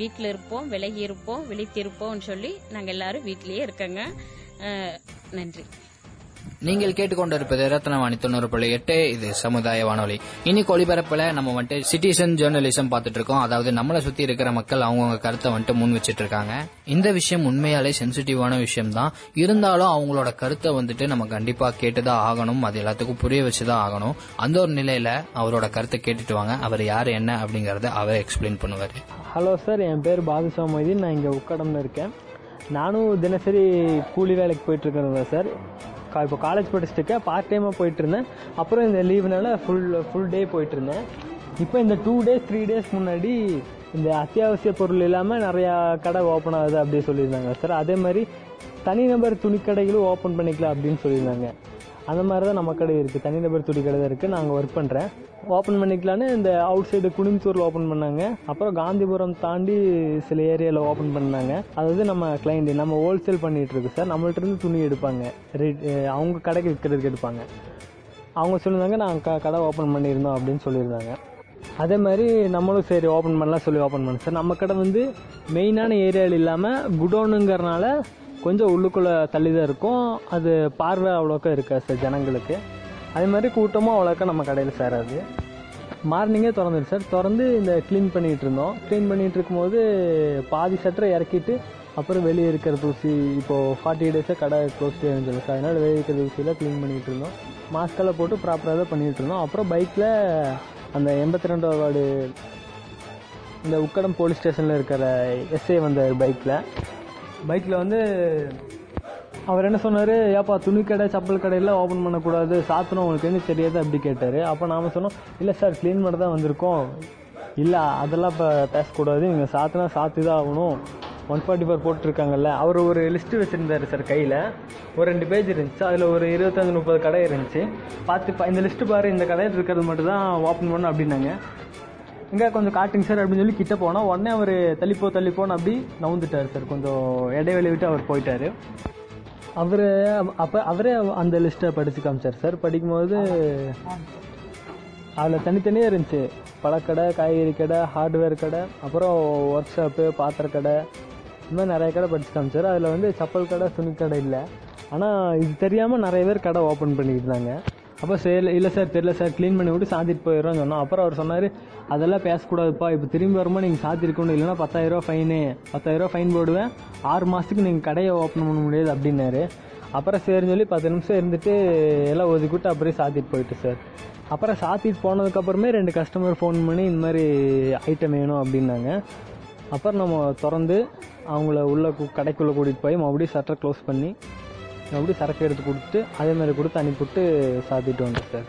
வீட்டில் இருப்போம் விலகி இருப்போம் விழித்திருப்போம்னு சொல்லி நாங்க எல்லாரும் வீட்லயே இருக்கோங்க. நன்றி. நீங்கள் கேட்டுக்கொண்டிருப்பது ரத்னவாணி தொண்ணூறு புள்ளி எட்டு. இது சமுதாய வானொலி. இன்னைக்கு ஒளிபரப்புல நம்ம வந்துட்டு சிட்டிசன் ஜேர்னலிசம் பார்த்துட்டு இருக்கோம் அதாவது நம்மளை சுத்தி இருக்கிற மக்கள் அவங்கவுங்க கருத்தை வந்துட்டு முன் வச்சிட்டு இருக்காங்க இந்த விஷயம் உண்மையாலே சென்சிட்டிவான விஷயம் தான் இருந்தாலும் அவங்களோட கருத்தை வந்துட்டு நம்ம கண்டிப்பா கேட்டுதான் ஆகணும். அது எல்லாத்துக்கும் புரிய வச்சுதான் ஆகணும். அந்த ஒரு நிலையில அவரோட கருத்தை கேட்டுட்டு வாங்க. அவர் யாரு என்ன அப்படிங்கறத அவர் எக்ஸ்பிளைன் பண்ணுவாரு. ஹலோ சார் என் பேர் பாதுஷா மொய்தீன் நான் இங்கே உக்கடம்ல இருக்கேன் நானும் தினசரி கூலி வேலைக்கு போயிட்டு இருக்கிறேன் சார் இப்போ காலேஜ் படிச்சுட்டு பார்ட் டைமாக போயிட்டு இருந்தேன். அப்புறம் இந்த லீவுனால ஃபுல் ஃபுல் டே போயிட்டு இருந்தேன். இப்போ இந்த டூ டேஸ் த்ரீ டேஸ் முன்னாடி இந்த அத்தியாவசிய பொருள் இல்லாமல் நிறையா கடை ஓப்பன் ஆகுது அப்படி சொல்லியிருந்தாங்க. சார் அதே மாதிரி தனிநபர் துணிக்கடைகளும் ஓப்பன் பண்ணிக்கலாம் அப்படின்னு சொல்லியிருந்தாங்க. அந்த மாதிரி தான் நம்ம கடை இருக்குது தனிநபர் துணி கடை தான் இருக்குது நாங்கள் ஒர்க் பண்ணுறேன் ஓப்பன் பண்ணிக்கலான்னு இந்த அவுட் சைடு குனிம்புத்தூரில் ஓப்பன் பண்ணாங்க. அப்புறம் காந்திபுரம் தாண்டி சில ஏரியாவில் ஓப்பன் பண்ணாங்க. அதாவது நம்ம கிளைண்ட்டு நம்ம ஹோல்சேல் பண்ணிட்டு இருக்கு சார். நம்மள்கிட்டருந்து துணி எடுப்பாங்க. ரேட் அவங்க கடைக்கு விற்கிறதுக்கு எடுப்பாங்க. அவங்க சொல்லியிருந்தாங்க நாங்கள் க கடை ஓப்பன் பண்ணியிருந்தோம் அப்படின்னு சொல்லியிருந்தாங்க. அதே மாதிரி நம்மளும் சரி ஓப்பன் பண்ணலாம் சொல்லி ஓப்பன் பண்ணோம் சார். நம்ம கடை வந்து மெயினான ஏரியாவில் இல்லாமல் குடோனுங்கிறனால கொஞ்சம் உள்ளுக்குள்ளே தள்ளி தான் இருக்கும். அது பார்வை அவ்வளோக்கா இருக்காது சார் ஜனங்களுக்கு. அதே மாதிரி கூட்டமும் அவ்வளோக்கா நம்ம கடையில் சேராது. மார்னிங்கே திறந்துடும் சார். திறந்து இந்த க்ளீன் பண்ணிகிட்டு இருந்தோம். க்ளீன் பண்ணிகிட்டு இருக்கும்போது பாதி சட்டரை இறக்கிட்டு அப்புறம் வெளியே இருக்கிற தூசி இப்போது ஃபார்ட்டி டேஸாக கடை க்ளோஸ் இருந்துச்சு சார் அதனால் வெளியே இருக்கிற தூசியெல்லாம் க்ளீன் பண்ணிகிட்டு இருந்தோம். மாஸ்கெல்லாம் போட்டு ப்ராப்பராக தான் பண்ணிகிட்டு இருந்தோம். அப்புறம் பைக்கில் அந்த எண்பத்தி ரெண்டாவது வார்டு இந்த உக்கடம் போலீஸ் ஸ்டேஷனில் இருக்கிற எஸ்ஏ வந்தார் பைக்கில் பைக்கில் வந்து அவர் என்ன சொன்னார் ஏப்பா துணி கடை செப்பல் கடையெல்லாம் ஓப்பன் பண்ணக்கூடாது சாத்தணும் உங்களுக்கு என்ன தெரியாது அப்படி கேட்டார். அப்போ நாம் சொன்னோம் இல்லை சார் க்ளீன் பண்ண தான் வந்திருக்கோம். இல்லை அதெல்லாம் இப்போ பேசக்கூடாது நீங்கள் சாத்தினா சாத்து தான் ஆகணும். ஒன் ஃபார்ட்டி ஃபோர் போட்டிருக்காங்கல்ல. அவர் ஒரு லிஸ்ட்டு வச்சுருந்தாரு சார் கையில். ஒரு ரெண்டு பேஜ் இருந்துச்சு அதில் ஒரு இருபத்தஞ்சு முப்பது கடை இருந்துச்சு. பார்த்து பா- இந்த லிஸ்ட்டு பாரு இந்த கடையில் இருக்கிறது மட்டும் தான் ஓப்பன் பண்ணணும் அப்படின்னாங்க. இங்கே கொஞ்சம் காட்டுங்க சார் அப்படின்னு சொல்லி கிட்ட போனால் உடனே அவர் தள்ளிப்போ தள்ளிப்போன்னு அப்படி நவுந்துட்டார் சார். கொஞ்சம் இடைவெளி விட்டு அவர் போயிட்டாரு. அவர் அப்போ அவரே அந்த லிஸ்ட்டை படித்து காமிச்சார் சார். படிக்கும்போது அதில் தனித்தனியாக இருந்துச்சு. பழக்கடை காய்கறி கடை ஹார்ட்வேர் கடை அப்புறம் ஒர்க் ஷாப்பு பாத்திர கடை. இந்த மாதிரி நிறைய கடை படித்து காமிச்சார். அதில் வந்து செப்பல் கடை துணி கடை இல்லை. ஆனால் இது தெரியாமல் நிறைய பேர் கடை ஓப்பன் பண்ணிக்கிட்டு இருந்தாங்க. அப்போ சரி இல்லை சார் தெரியல சார் க்ளீன் பண்ணி விட்டு சாத்திட்டு போயிடுறோம்னு சொன்னோம். அப்புறம் அவர் சொன்னார் அதெல்லாம் பேசக்கூடாதுப்பா. இப்போ திரும்பி வரும்போது நீங்கள் சாத்திருக்கணும். இல்லைன்னா பத்தாயிரரூவா ஃபைனு பத்தாயிரரூவா ஃபைன் போடுவேன். ஆறு மாதத்துக்கு நீங்கள் கடையை ஓப்பன் பண்ண முடியாது அப்படின்னாரு. அப்புறம் சரின்னு சொல்லி பத்து நிமிஷம் இருந்துட்டு எல்லாம் ஒதுக்கிட்டு அப்படியே சாத்திட்டு போயிட்டு சார் அப்புறம் சாத்திட்டு போனதுக்கப்புறமே ரெண்டு கஸ்டமர் ஃபோன் பண்ணி இந்த மாதிரி ஐட்டம் வேணும் அப்படின்னாங்க. அப்புறம் நம்ம திறந்து அவங்கள உள்ள கடைக்குள்ளே கூட்டிகிட்டு போய் மறுபடியும் ஷட்டர் க்ளோஸ் பண்ணி மறுபடியும் சரக்கு எடுத்து கொடுத்து அதே மாதிரி கொடுத்து அனுப்பிவிட்டு சாத்திட்டு வந்தோம் சார்.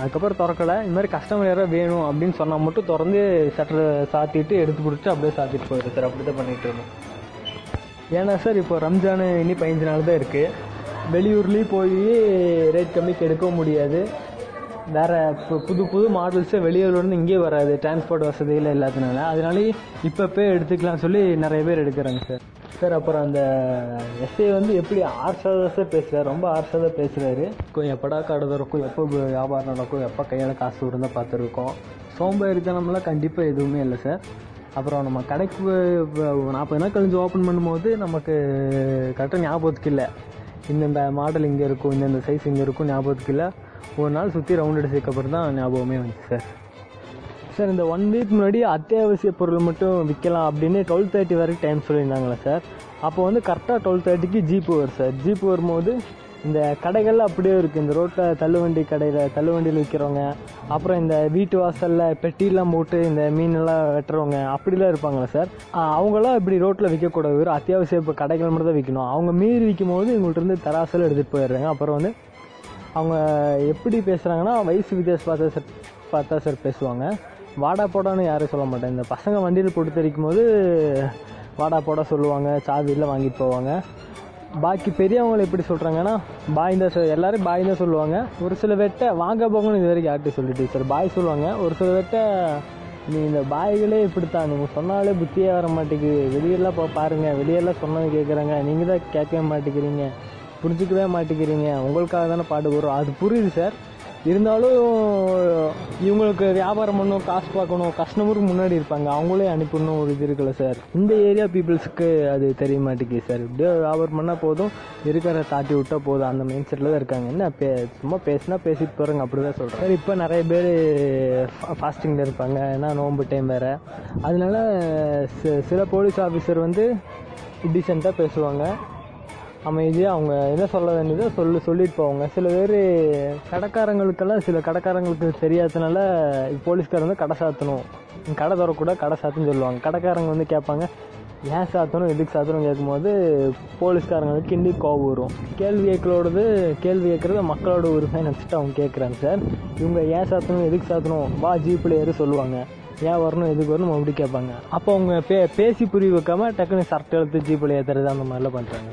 அதுக்கப்புறம் திறக்கலை. இந்த மாதிரி கஸ்டமர் யாராவது வேணும் அப்படின்னு சொன்னால் மட்டும் திறந்து சட்டரை சாத்திட்டு எடுத்து கொடுத்துட்டு அப்படியே சாத்திட்டு போயிடுது சார். அப்படி தான் பண்ணிகிட்டு இருந்தோம். ஏன்னா சார் இப்போ ரம்ஜான் இனி பதினஞ்சு நாள் தான் இருக்குது வெளியூர்லேயும் போய் ரேட் கம்மிக்கு எடுக்கவும் முடியாது. வேறு இப்போ புது புது மாடல்ஸே வெளியூர்லேருந்து இங்கே வராது. டிரான்ஸ்போர்ட் வசதியில் இல்லாதனால அதனால இப்பப்பே எடுத்துக்கலாம்னு சொல்லி நிறைய பேர் எடுக்கிறாங்க சார். சார் அப்புறம் அந்த எஸ்ஐ வந்து எப்படி ஆர்ஷாதான் பேசுகிறார் ரொம்ப ஆர்ஷாதான் பேசுகிறாரு எப்படா கடை திறக்கும் எப்போ வியாபாரம் நடக்கும் எப்போ கையில் காசு இருந்தால் பார்த்துருக்கோம். சோம்பேறித்தனம்லாம் கண்டிப்பாக எதுவுமே இல்லை சார். அப்புறம் நம்ம கடைக்கு நாற்பது நாள் கழிஞ்சு ஓப்பன் பண்ணும்போது நமக்கு கரெக்டாக ஞாபகத்துக்கு இல்லை. இந்தந்த மாடல் இங்கே இருக்கும் இந்தந்த சைஸ் இங்கே இருக்கும் ஞாபகத்துக்கு இல்லை. ஒரு நாள் சுற்றி ரவுண்ட் அடிச்சதுக்கப்புறம் தான் ஞாபகமே வந்துச்சு சார். சார் இந்த ஒன் வீக் முன்னாடி அத்தியாவசிய பொருள் மட்டும் விற்கலாம் அப்படின்னு டுவெல் தேர்ட்டி வரைக்கும் டைம் சொல்லியிருந்தாங்களே சார்? அப்போ வந்து கரெக்டாக டுவெல் தேர்ட்டிக்கு ஜீப்பு வரும் சார். ஜீப்பு வரும்போது இந்த கடைகள் அப்படியே இருக்குது இந்த ரோட்டில் தள்ளுவண்டி கடையில் தள்ளுவண்டியில் விற்கிறவங்க அப்புறம் இந்த வீட்டு வாசலில் பெட்டிலாம் போட்டு இந்த மீனெல்லாம் வெட்டுறவங்க அப்படிலாம் இருப்பாங்களா சார்? அவங்களாம் இப்படி ரோட்டில் விற்கக்கூடாது ஒரு அத்தியாவசிய இப்போ கடைகள் மட்டும் தான் விற்கணும் அவங்க மீறி விற்கும் போது இவங்கள்ட்ட இருந்து தராசில் எடுத்துகிட்டு போயிடுறாங்க. அப்புறம் வந்து அவங்க எப்படி பேசுகிறாங்கன்னா வயசு வித்தியாசம் பார்த்தா சார் பார்த்தா சார் பேசுவாங்க. வாடா போடான்னு யாரும் சொல்ல மாட்டேன் இந்த பசங்க வண்டியில் போட்டு தெரிக்கும் போது வாடா போடா சொல்லுவாங்க சாவியில் வாங்கிட்டு போவாங்க. பாக்கி பெரியவங்களை எப்படி சொல்கிறாங்கன்னா பாய் தான் சொல் எல்லோரும் பாய் தான் சொல்லுவாங்க. ஒரு சில வெட்ட வாங்க போங்கன்னு இது வரைக்கும் யார்கிட்ட சொல்லிட்டு சார் பாய் சொல்லுவாங்க. ஒரு சில வெட்ட நீ இந்த பாய்களே இப்படித்தான். நீங்கள் சொன்னாலே புத்தியே வர மாட்டேங்குது. வெளியெல்லாம் போ பாருங்கள் வெளியெல்லாம் சொன்னது கேட்குறாங்க நீங்கள் தான் கேட்கவே மாட்டேங்கிறீங்க. புரிஞ்சுக்கவே மாட்டேங்கிறீங்க. உங்களுக்காக தானே பாட்டு வரும் அது புரியுது சார் இருந்தாலும் இவங்களுக்கு வியாபாரம் பண்ணணும் காசு பார்க்கணும் கஸ்டமருக்கு முன்னாடி இருப்பாங்க. அவங்களே அனுப்பணும் ஒரு இது இருக்குல்ல சார் இந்த ஏரியா பீப்புள்ஸுக்கு அது தெரிய மாட்டேங்குது சார் இப்படியே வியாபாரம் பண்ணால் போதும். இருக்கிற தாட்டி விட்டால் போதும். அந்த மைண்ட் செட்டில் தான் இருக்காங்க. என்ன பே சும்மா பேசினா பேசிட்டு போகிறாங்க அப்படி தான் சொல்கிறேன் சார் இப்போ நிறைய பேர் ஃபாஸ்டிங்கில் இருப்பாங்க. ஏன்னா நோம்பு டைம் வேறு. அதனால சில போலீஸ் ஆஃபீஸர் வந்து டீசெண்டாக பேசுவாங்க. அமைதியாக அவங்க என்ன சொல்ல வேண்டியதோ சொல்லி சொல்லிட்டு போவாங்க. சில பேர் கடைக்காரங்களுக்கெல்லாம் சில கடைக்காரங்களுக்கு தெரியாதனால போலீஸ்காரங்க வந்து கடை சாத்தணும். கடை திறக்கூட கடை சாத்துன்னு சொல்லுவாங்க. கடைக்காரங்க வந்து கேட்பாங்க ஏன் சாத்தணும்? எதுக்கு சாத்தணும் கேட்கும்போது போலீஸ்காரங்களுக்கு கிண்டி கோபம் வரும். கேள்வி கேட்கலோடது கேள்வி கேட்குறது மக்களோட உரிமை நினச்சிட்டு அவங்க கேட்குறாங்க சார் இவங்க ஏன் சாத்தணும்? எதுக்கு சாத்தணும்? வா ஜீப்பில் ஏறு சொல்லுவாங்க. ஏன் வரணும்? எதுக்கு வரணும்? அப்படி கேட்பாங்க. அப்போ அவங்க பே பேசி புரிய வைக்காமல் டக்குன்னு சர்ட் எடுத்து ஜீப்பில் ஏற்றுறது அந்த மாதிரிலாம் பண்ணுறாங்க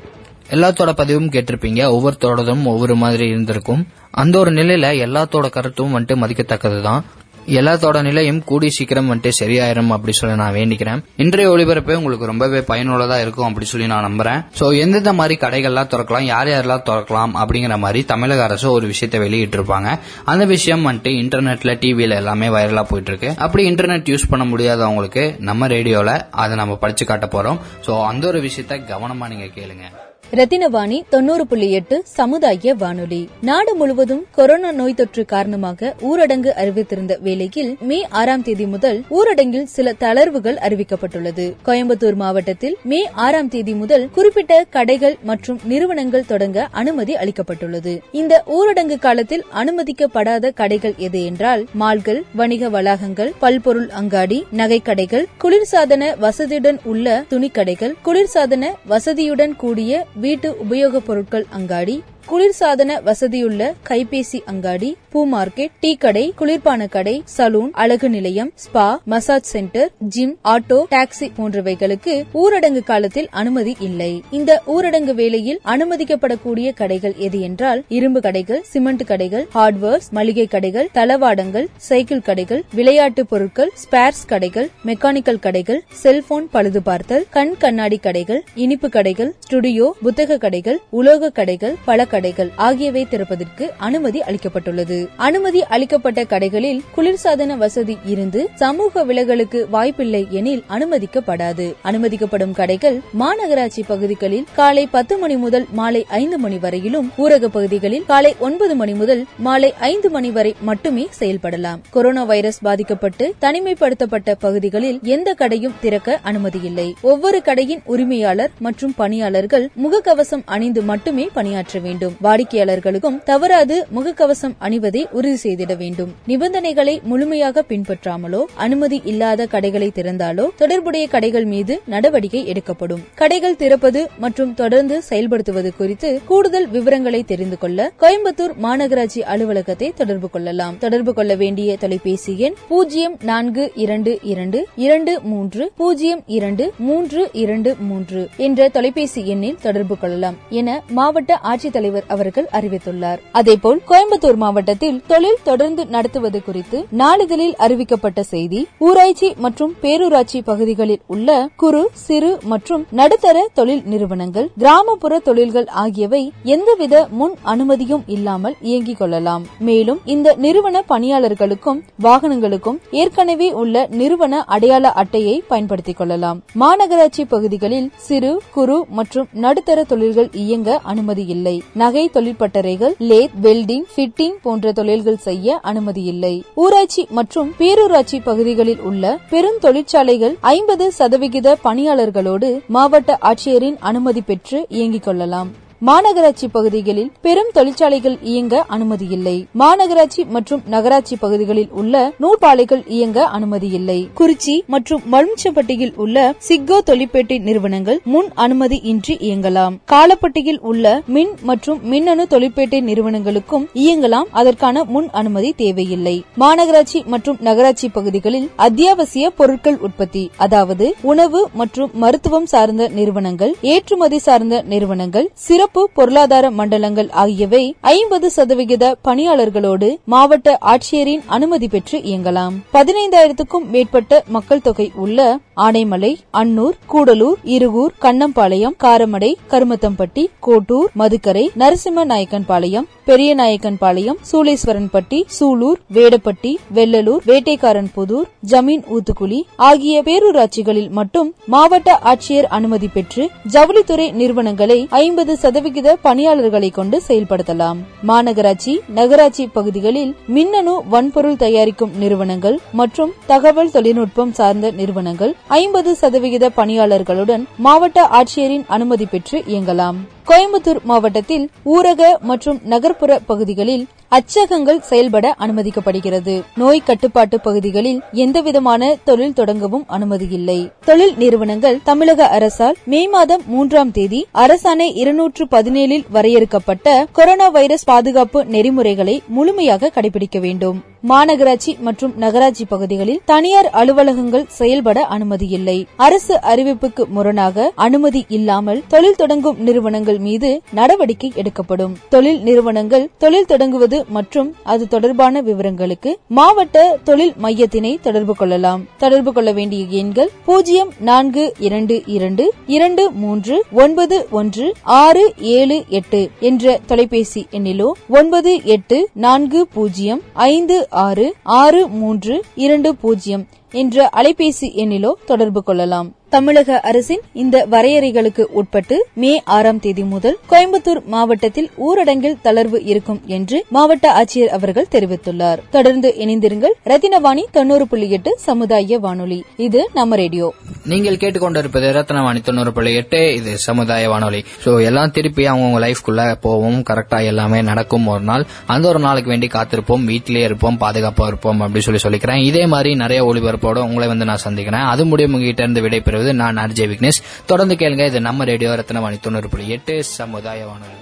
எல்லாத்தோட பதிவும் கேட்டிருப்பீங்க. ஒவ்வொருத்தோடதும் ஒவ்வொரு மாதிரி இருந்திருக்கும். அந்த ஒரு நிலையில எல்லாத்தோட கருத்தும் வந்துட்டு மதிக்கத்தக்கதுதான். எல்லாத்தோட நிலையும் கூடி சீக்கிரம் வந்துட்டு சரியாயிரும் அப்படி சொல்லி நான் வேண்டிக்கிறேன். இன்றைய ஒளிபரப்பே உங்களுக்கு ரொம்பவே பயனுள்ளதா இருக்கும் அப்படி சொல்லி நான் நம்புறேன். சோ எந்தெந்த மாதிரி கடைகள்லாம் திறக்கலாம் யார் யாரெல்லாம் திறக்கலாம் அப்படிங்கிற மாதிரி தமிழக அரசு ஒரு விஷயத்தை வெளியிட்டு இருப்பாங்க அந்த விஷயம் வந்துட்டு இன்டர்நெட்ல டிவியில எல்லாமே வைரலா போயிட்டு இருக்கு அப்படி இன்டர்நெட் யூஸ் பண்ண முடியாதவங்களுக்கு நம்ம ரேடியோல அதை நம்ம படிச்சு காட்ட போறோம். சோ அந்த ஒரு விஷயத்த கவனமா நீங்க கேளுங்க. ரத்தினவாணி தொண்ணூறு புள்ளி எட்டு சமுதாய வானொலி. நாடு முழுவதும் கொரோனா நோய் தொற்று காரணமாக ஊரடங்கு அறிவித்திருந்த வேளையில் மே ஆறாம் தேதி முதல் ஊரடங்கில் சில தளர்வுகள் அறிவிக்கப்பட்டுள்ளது. கோயம்புத்தூர் மாவட்டத்தில் மே ஆறாம் தேதி முதல் குறிப்பிட்ட கடைகள் மற்றும் நிறுவனங்கள் தொடங்க அனுமதி அளிக்கப்பட்டுள்ளது. இந்த ஊரடங்கு காலத்தில் அனுமதிக்கப்படாத கடைகள் எது என்றால் மால்கள் வணிக வளாகங்கள் பல்பொருள் அங்காடி நகைக்கடைகள் குளிர்சாதன வசதியுடன் உள்ள துணிக்கடைகள் குளிர்சாதன வசதியுடன் கூடிய வீட்டு உபயோகப் பொருட்கள் அங்காடி குளிர்சாதன வசதியுள்ள கைபேசி அங்காடி பூ மார்க்கெட் டீ கடை குளிர்பான கடை சலூன் அழகு நிலையம் spa massage centre gym auto taxi போன்றவைகளுக்கு ஊரடங்கு காலத்தில் அனுமதி இல்லை. இந்த ஊரடங்கு வேளையில் அனுமதிக்கப்படக்கூடிய கடைகள் எது என்றால் இரும்பு கடைகள் சிமெண்ட் கடைகள் ஹார்ட்வேர்ஸ் மளிகை கடைகள் தளவாடங்கள் சைக்கிள் கடைகள் விளையாட்டு பொருட்கள் ஸ்பேர்ஸ் கடைகள் மெக்கானிக்கல் கடைகள் செல்போன் பழுது பார்த்தல் கண் கண்ணாடி கடைகள் இனிப்பு கடைகள் ஸ்டுடியோ புத்தக கடைகள் உலோக கடைகள் கடைகள் ஆகியவை திறப்பதற்கு அனுமதி அளிக்கப்பட்டுள்ளது. அனுமதி அளிக்கப்பட்ட கடைகளில் குளிர்சாதன வசதி இருந்து சமூக விலகலுக்கு வாய்ப்பில்லை எனில் அனுமதிக்கப்படாது. அனுமதிக்கப்படும் கடைகள் மாநகராட்சி பகுதிகளில் காலை பத்து மணி முதல் மாலை ஐந்து மணி வரையிலும் ஊரக பகுதிகளில் காலை ஒன்பது மணி முதல் மாலை ஐந்து மணி வரை மட்டுமே செயல்படலாம். கொரோனா வைரஸ் பாதிக்கப்பட்டு தனிமைப்படுத்தப்பட்ட பகுதிகளில் எந்த கடையும் திறக்க அனுமதியில்லை. ஒவ்வொரு கடையின் உரிமையாளர் மற்றும் பணியாளர்கள் முகக்கவசம் அணிந்து மட்டுமே பணியாற்ற வேண்டும். வாடிக்கையாளர்களுக்கும் தவறாது முகக்கவசம் அணிவதை உறுதி செய்திட வேண்டும். நிபந்தனைகளை முழுமையாக பின்பற்றாமலோ அனுமதி இல்லாத கடைகளை திறந்தாலோ தொடர்புடைய கடைகள் மீது நடவடிக்கை எடுக்கப்படும். கடைகள் திறப்பது மற்றும் தொடர்ந்து செயல்படுத்துவது குறித்து கூடுதல் விவரங்களை தெரிந்து கொள்ள கோயம்புத்தூர் மாநகராட்சி அலுவலகத்தை தொடர்பு கொள்ளலாம். தொடர்பு கொள்ள வேண்டிய தொலைபேசி எண் பூஜ்ஜியம் நான்கு இரண்டு இரண்டு இரண்டு மூன்று பூஜ்ஜியம் இரண்டு மூன்று இரண்டு மூன்று என்ற தொலைபேசி எண்ணில் தொடர்பு கொள்ளலாம். என மாவட்ட ஆட்சித்தலைவர் தலைவர் அவர்கள் அறிவித்துள்ளார். அதேபோல் கோயம்புத்தூர் மாவட்டத்தில் தொழில் தொடர்ந்து நடத்துவது குறித்து நாளிதழில் அறிவிக்கப்பட்ட செய்தி ஊராட்சி மற்றும் பேரூராட்சி பகுதிகளில் உள்ள குறு சிறு மற்றும் நடுத்தர தொழில் நிறுவனங்கள் கிராமப்புற தொழில்கள் ஆகியவை எந்தவித முன் அனுமதியும் இல்லாமல் இயங்கிக் கொள்ளலாம். மேலும் இந்த நிறுவன பணியாளர்களுக்கும் வாகனங்களுக்கும் ஏற்கனவே உள்ள நிறுவன அடையாள அட்டையை பயன்படுத்திக் கொள்ளலாம். மாநகராட்சி பகுதிகளில் சிறு குறு மற்றும் நடுத்தர தொழில்கள் இயங்க அனுமதி இல்லை. நகை தொழிற்பட்டறைகள் லேத் வெல்டிங் ஃபிட்டிங் போன்ற தொழில்கள் செய்ய அனுமதி இல்லை. ஊராட்சி மற்றும் பேரூராட்சி பகுதிகளில் உள்ள பெருந்தொழிற்சாலைகள் ஐம்பது சதவிகித பணியாளர்களோடு மாவட்ட ஆட்சியரின் அனுமதி பெற்று இயங்கிக் கொள்ளலாம். மாநகராட்சி பகுதிகளில் பெரும் தொழிற்சாலைகள் இயங்க அனுமதி இல்லை மாநகராட்சி மற்றும் நகராட்சி பகுதிகளில் உள்ள நூற்பாலைகள் இயங்க அனுமதி இல்லை குறிச்சி மற்றும் மலுமிச்சம்பட்டியில் உள்ள சிக்கோ தொழிற்பேட்டை நிறுவனங்கள் முன் அனுமதி இன்றி இயங்கலாம். காலப்பட்டியில் உள்ள மின் மற்றும் மின்னணு தொழிற்பேட்டை நிறுவனங்களுக்கும் இயங்கலாம். அதற்கான முன் அனுமதி தேவையில்லை. மாநகராட்சி மற்றும் நகராட்சி பகுதிகளில் அத்தியாவசிய பொருட்கள் உற்பத்தி அதாவது உணவு மற்றும் மருத்துவம் சார்ந்த நிறுவனங்கள் ஏற்றுமதி சார்ந்த நிறுவனங்கள் சிறப்பு பொருளாதார மண்டலங்கள் ஆகியவை ஐம்பது சதவிகித பணியாளர்களோடு மாவட்ட ஆட்சியரின் அனுமதி பெற்று இயங்கலாம். பதினைந்தாயிரத்துக்கும் மேற்பட்ட மக்கள் தொகை உள்ள ஆனைமலை அன்னூர் கூடலூர் இருகூர் கண்ணம்பாளையம் காரமடை கருமத்தம்பட்டி கோட்டூர் மதுக்கரை நரசிம்ம நாயக்கன்பாளையம் பெரிய நாயக்கன்பாளையம் சூளேஸ்வரன்பட்டி சூலூர் வேடப்பட்டி வெள்ளலூர் வேட்டைக்காரன் புதூர் ஜமீன் ஊத்துக்குழி ஆகிய பேரூராட்சிகளில் மட்டும் மாவட்ட ஆட்சியர் அனுமதி பெற்று ஜவுளித்துறை நிறுவனங்களை ஐம்பது சதவிகித பணியாளர்களை கொண்டு செயல்படுத்தலாம். மாநகராட்சி நகராட்சி பகுதிகளில் மின்னணு வன்பொருள் தயாரிக்கும் நிறுவனங்கள் மற்றும் தகவல் தொழில்நுட்பம் சார்ந்த நிறுவனங்கள் ஐம்பது சதவிகித பணியாளர்களுடன் மாவட்ட ஆட்சியரின் அனுமதி பெற்று இயங்கலாம். கோயம்புத்தூர் மாவட்டத்தில் ஊரக மற்றும் நகர்ப்புற பகுதிகளில் அச்சகங்கள் செயல்பட அனுமதிக்கப்படுகிறது. நோய் கட்டுப்பாட்டு பகுதிகளில் எந்தவிதமான தொழில் தொடங்கவும் அனுமதி இல்லை தொழில் நிறுவனங்கள் தமிழக அரசால் மே மாதம் மூன்றாம் தேதி அரசாணை இருநூற்று பதினேழில் வரையறுக்கப்பட்ட கொரோனா வைரஸ் பாதுகாப்பு நெறிமுறைகளை முழுமையாக கடைபிடிக்க வேண்டும். மாநகராட்சி மற்றும் நகராட்சி பகுதிகளில் தனியார் அலுவலகங்கள் செயல்பட அனுமதி இல்லை அரசு அறிவிப்புக்கு முரணாக அனுமதி இல்லாமல் தொழில் தொடங்கும் நிறுவனங்கள் மீது நடவடிக்கை எடுக்கப்படும். தொழில் நிறுவனங்கள் தொழில் தொடங்குவது மற்றும் அது தொடர்பான விவரங்களுக்கு மாவட்ட தொழில் மையத்தினை தொடர்பு கொள்ளலாம். தொடர்பு கொள்ள வேண்டிய எண்கள் பூஜ்ஜியம் நான்கு இரண்டு இரண்டு இரண்டு மூன்று ஒன்பது ஒன்று ஆறு ஏழு எட்டு என்ற தொலைபேசி எண்ணிலோ ஒன்பது எட்டு நான்கு பூஜ்ஜியம் ஐந்து ஆறு ஆறு மூன்று இரண்டு பூஜ்ஜியம் என்ற அலைபேசி எண்ணிலோ தொடர்பு கொள்ளலாம். தமிழக அரசின் இந்த வரையறைகளுக்கு உட்பட்டு மே ஆறாம் தேதி முதல் கோயம்புத்தூர் மாவட்டத்தில் ஊரடங்கில் தளர்வு இருக்கும் என்று மாவட்ட ஆட்சியர் அவர்கள் தெரிவித்துள்ளார். தொடர்ந்து இணைந்திருங்கள் ரத்தினவாணி தொண்ணூறு புள்ளி எட்டு சமுதாய வானொலி. இது நம்ம ரேடியோ. நீங்கள் கேட்டுக்கொண்டிருப்பது ரத்னவாணி தொண்ணூறு புள்ளி எட்டு. இது சமுதாய வானொலி. சோ எல்லாம் திருப்பி அவங்கவுங்க லைஃப்குள்ள போவோம். கரெக்டா எல்லாமே நடக்கும் ஒரு நாள். அந்த ஒரு நாளுக்கு வேண்டி காத்திருப்போம். வீட்டிலேயே இருப்போம். பாதுகாப்பா இருப்போம். அப்படின்னு சொல்லி சொல்லிக்கிறேன். இதே மாதிரி நிறைய ஒளிபரப்போட உங்களை வந்து நான் சந்திக்கிறேன். அது முடியும். உங்ககிட்ட இருந்து விடைபெறுவது நான் ஆர்ஜே விக்னேஷ். தொடர்ந்து கேளுங்க இது நம்ம ரேடியோ ரத்னவாணி தொண்ணூறு புள்ளி எட்டு சமுதாய வானொலி.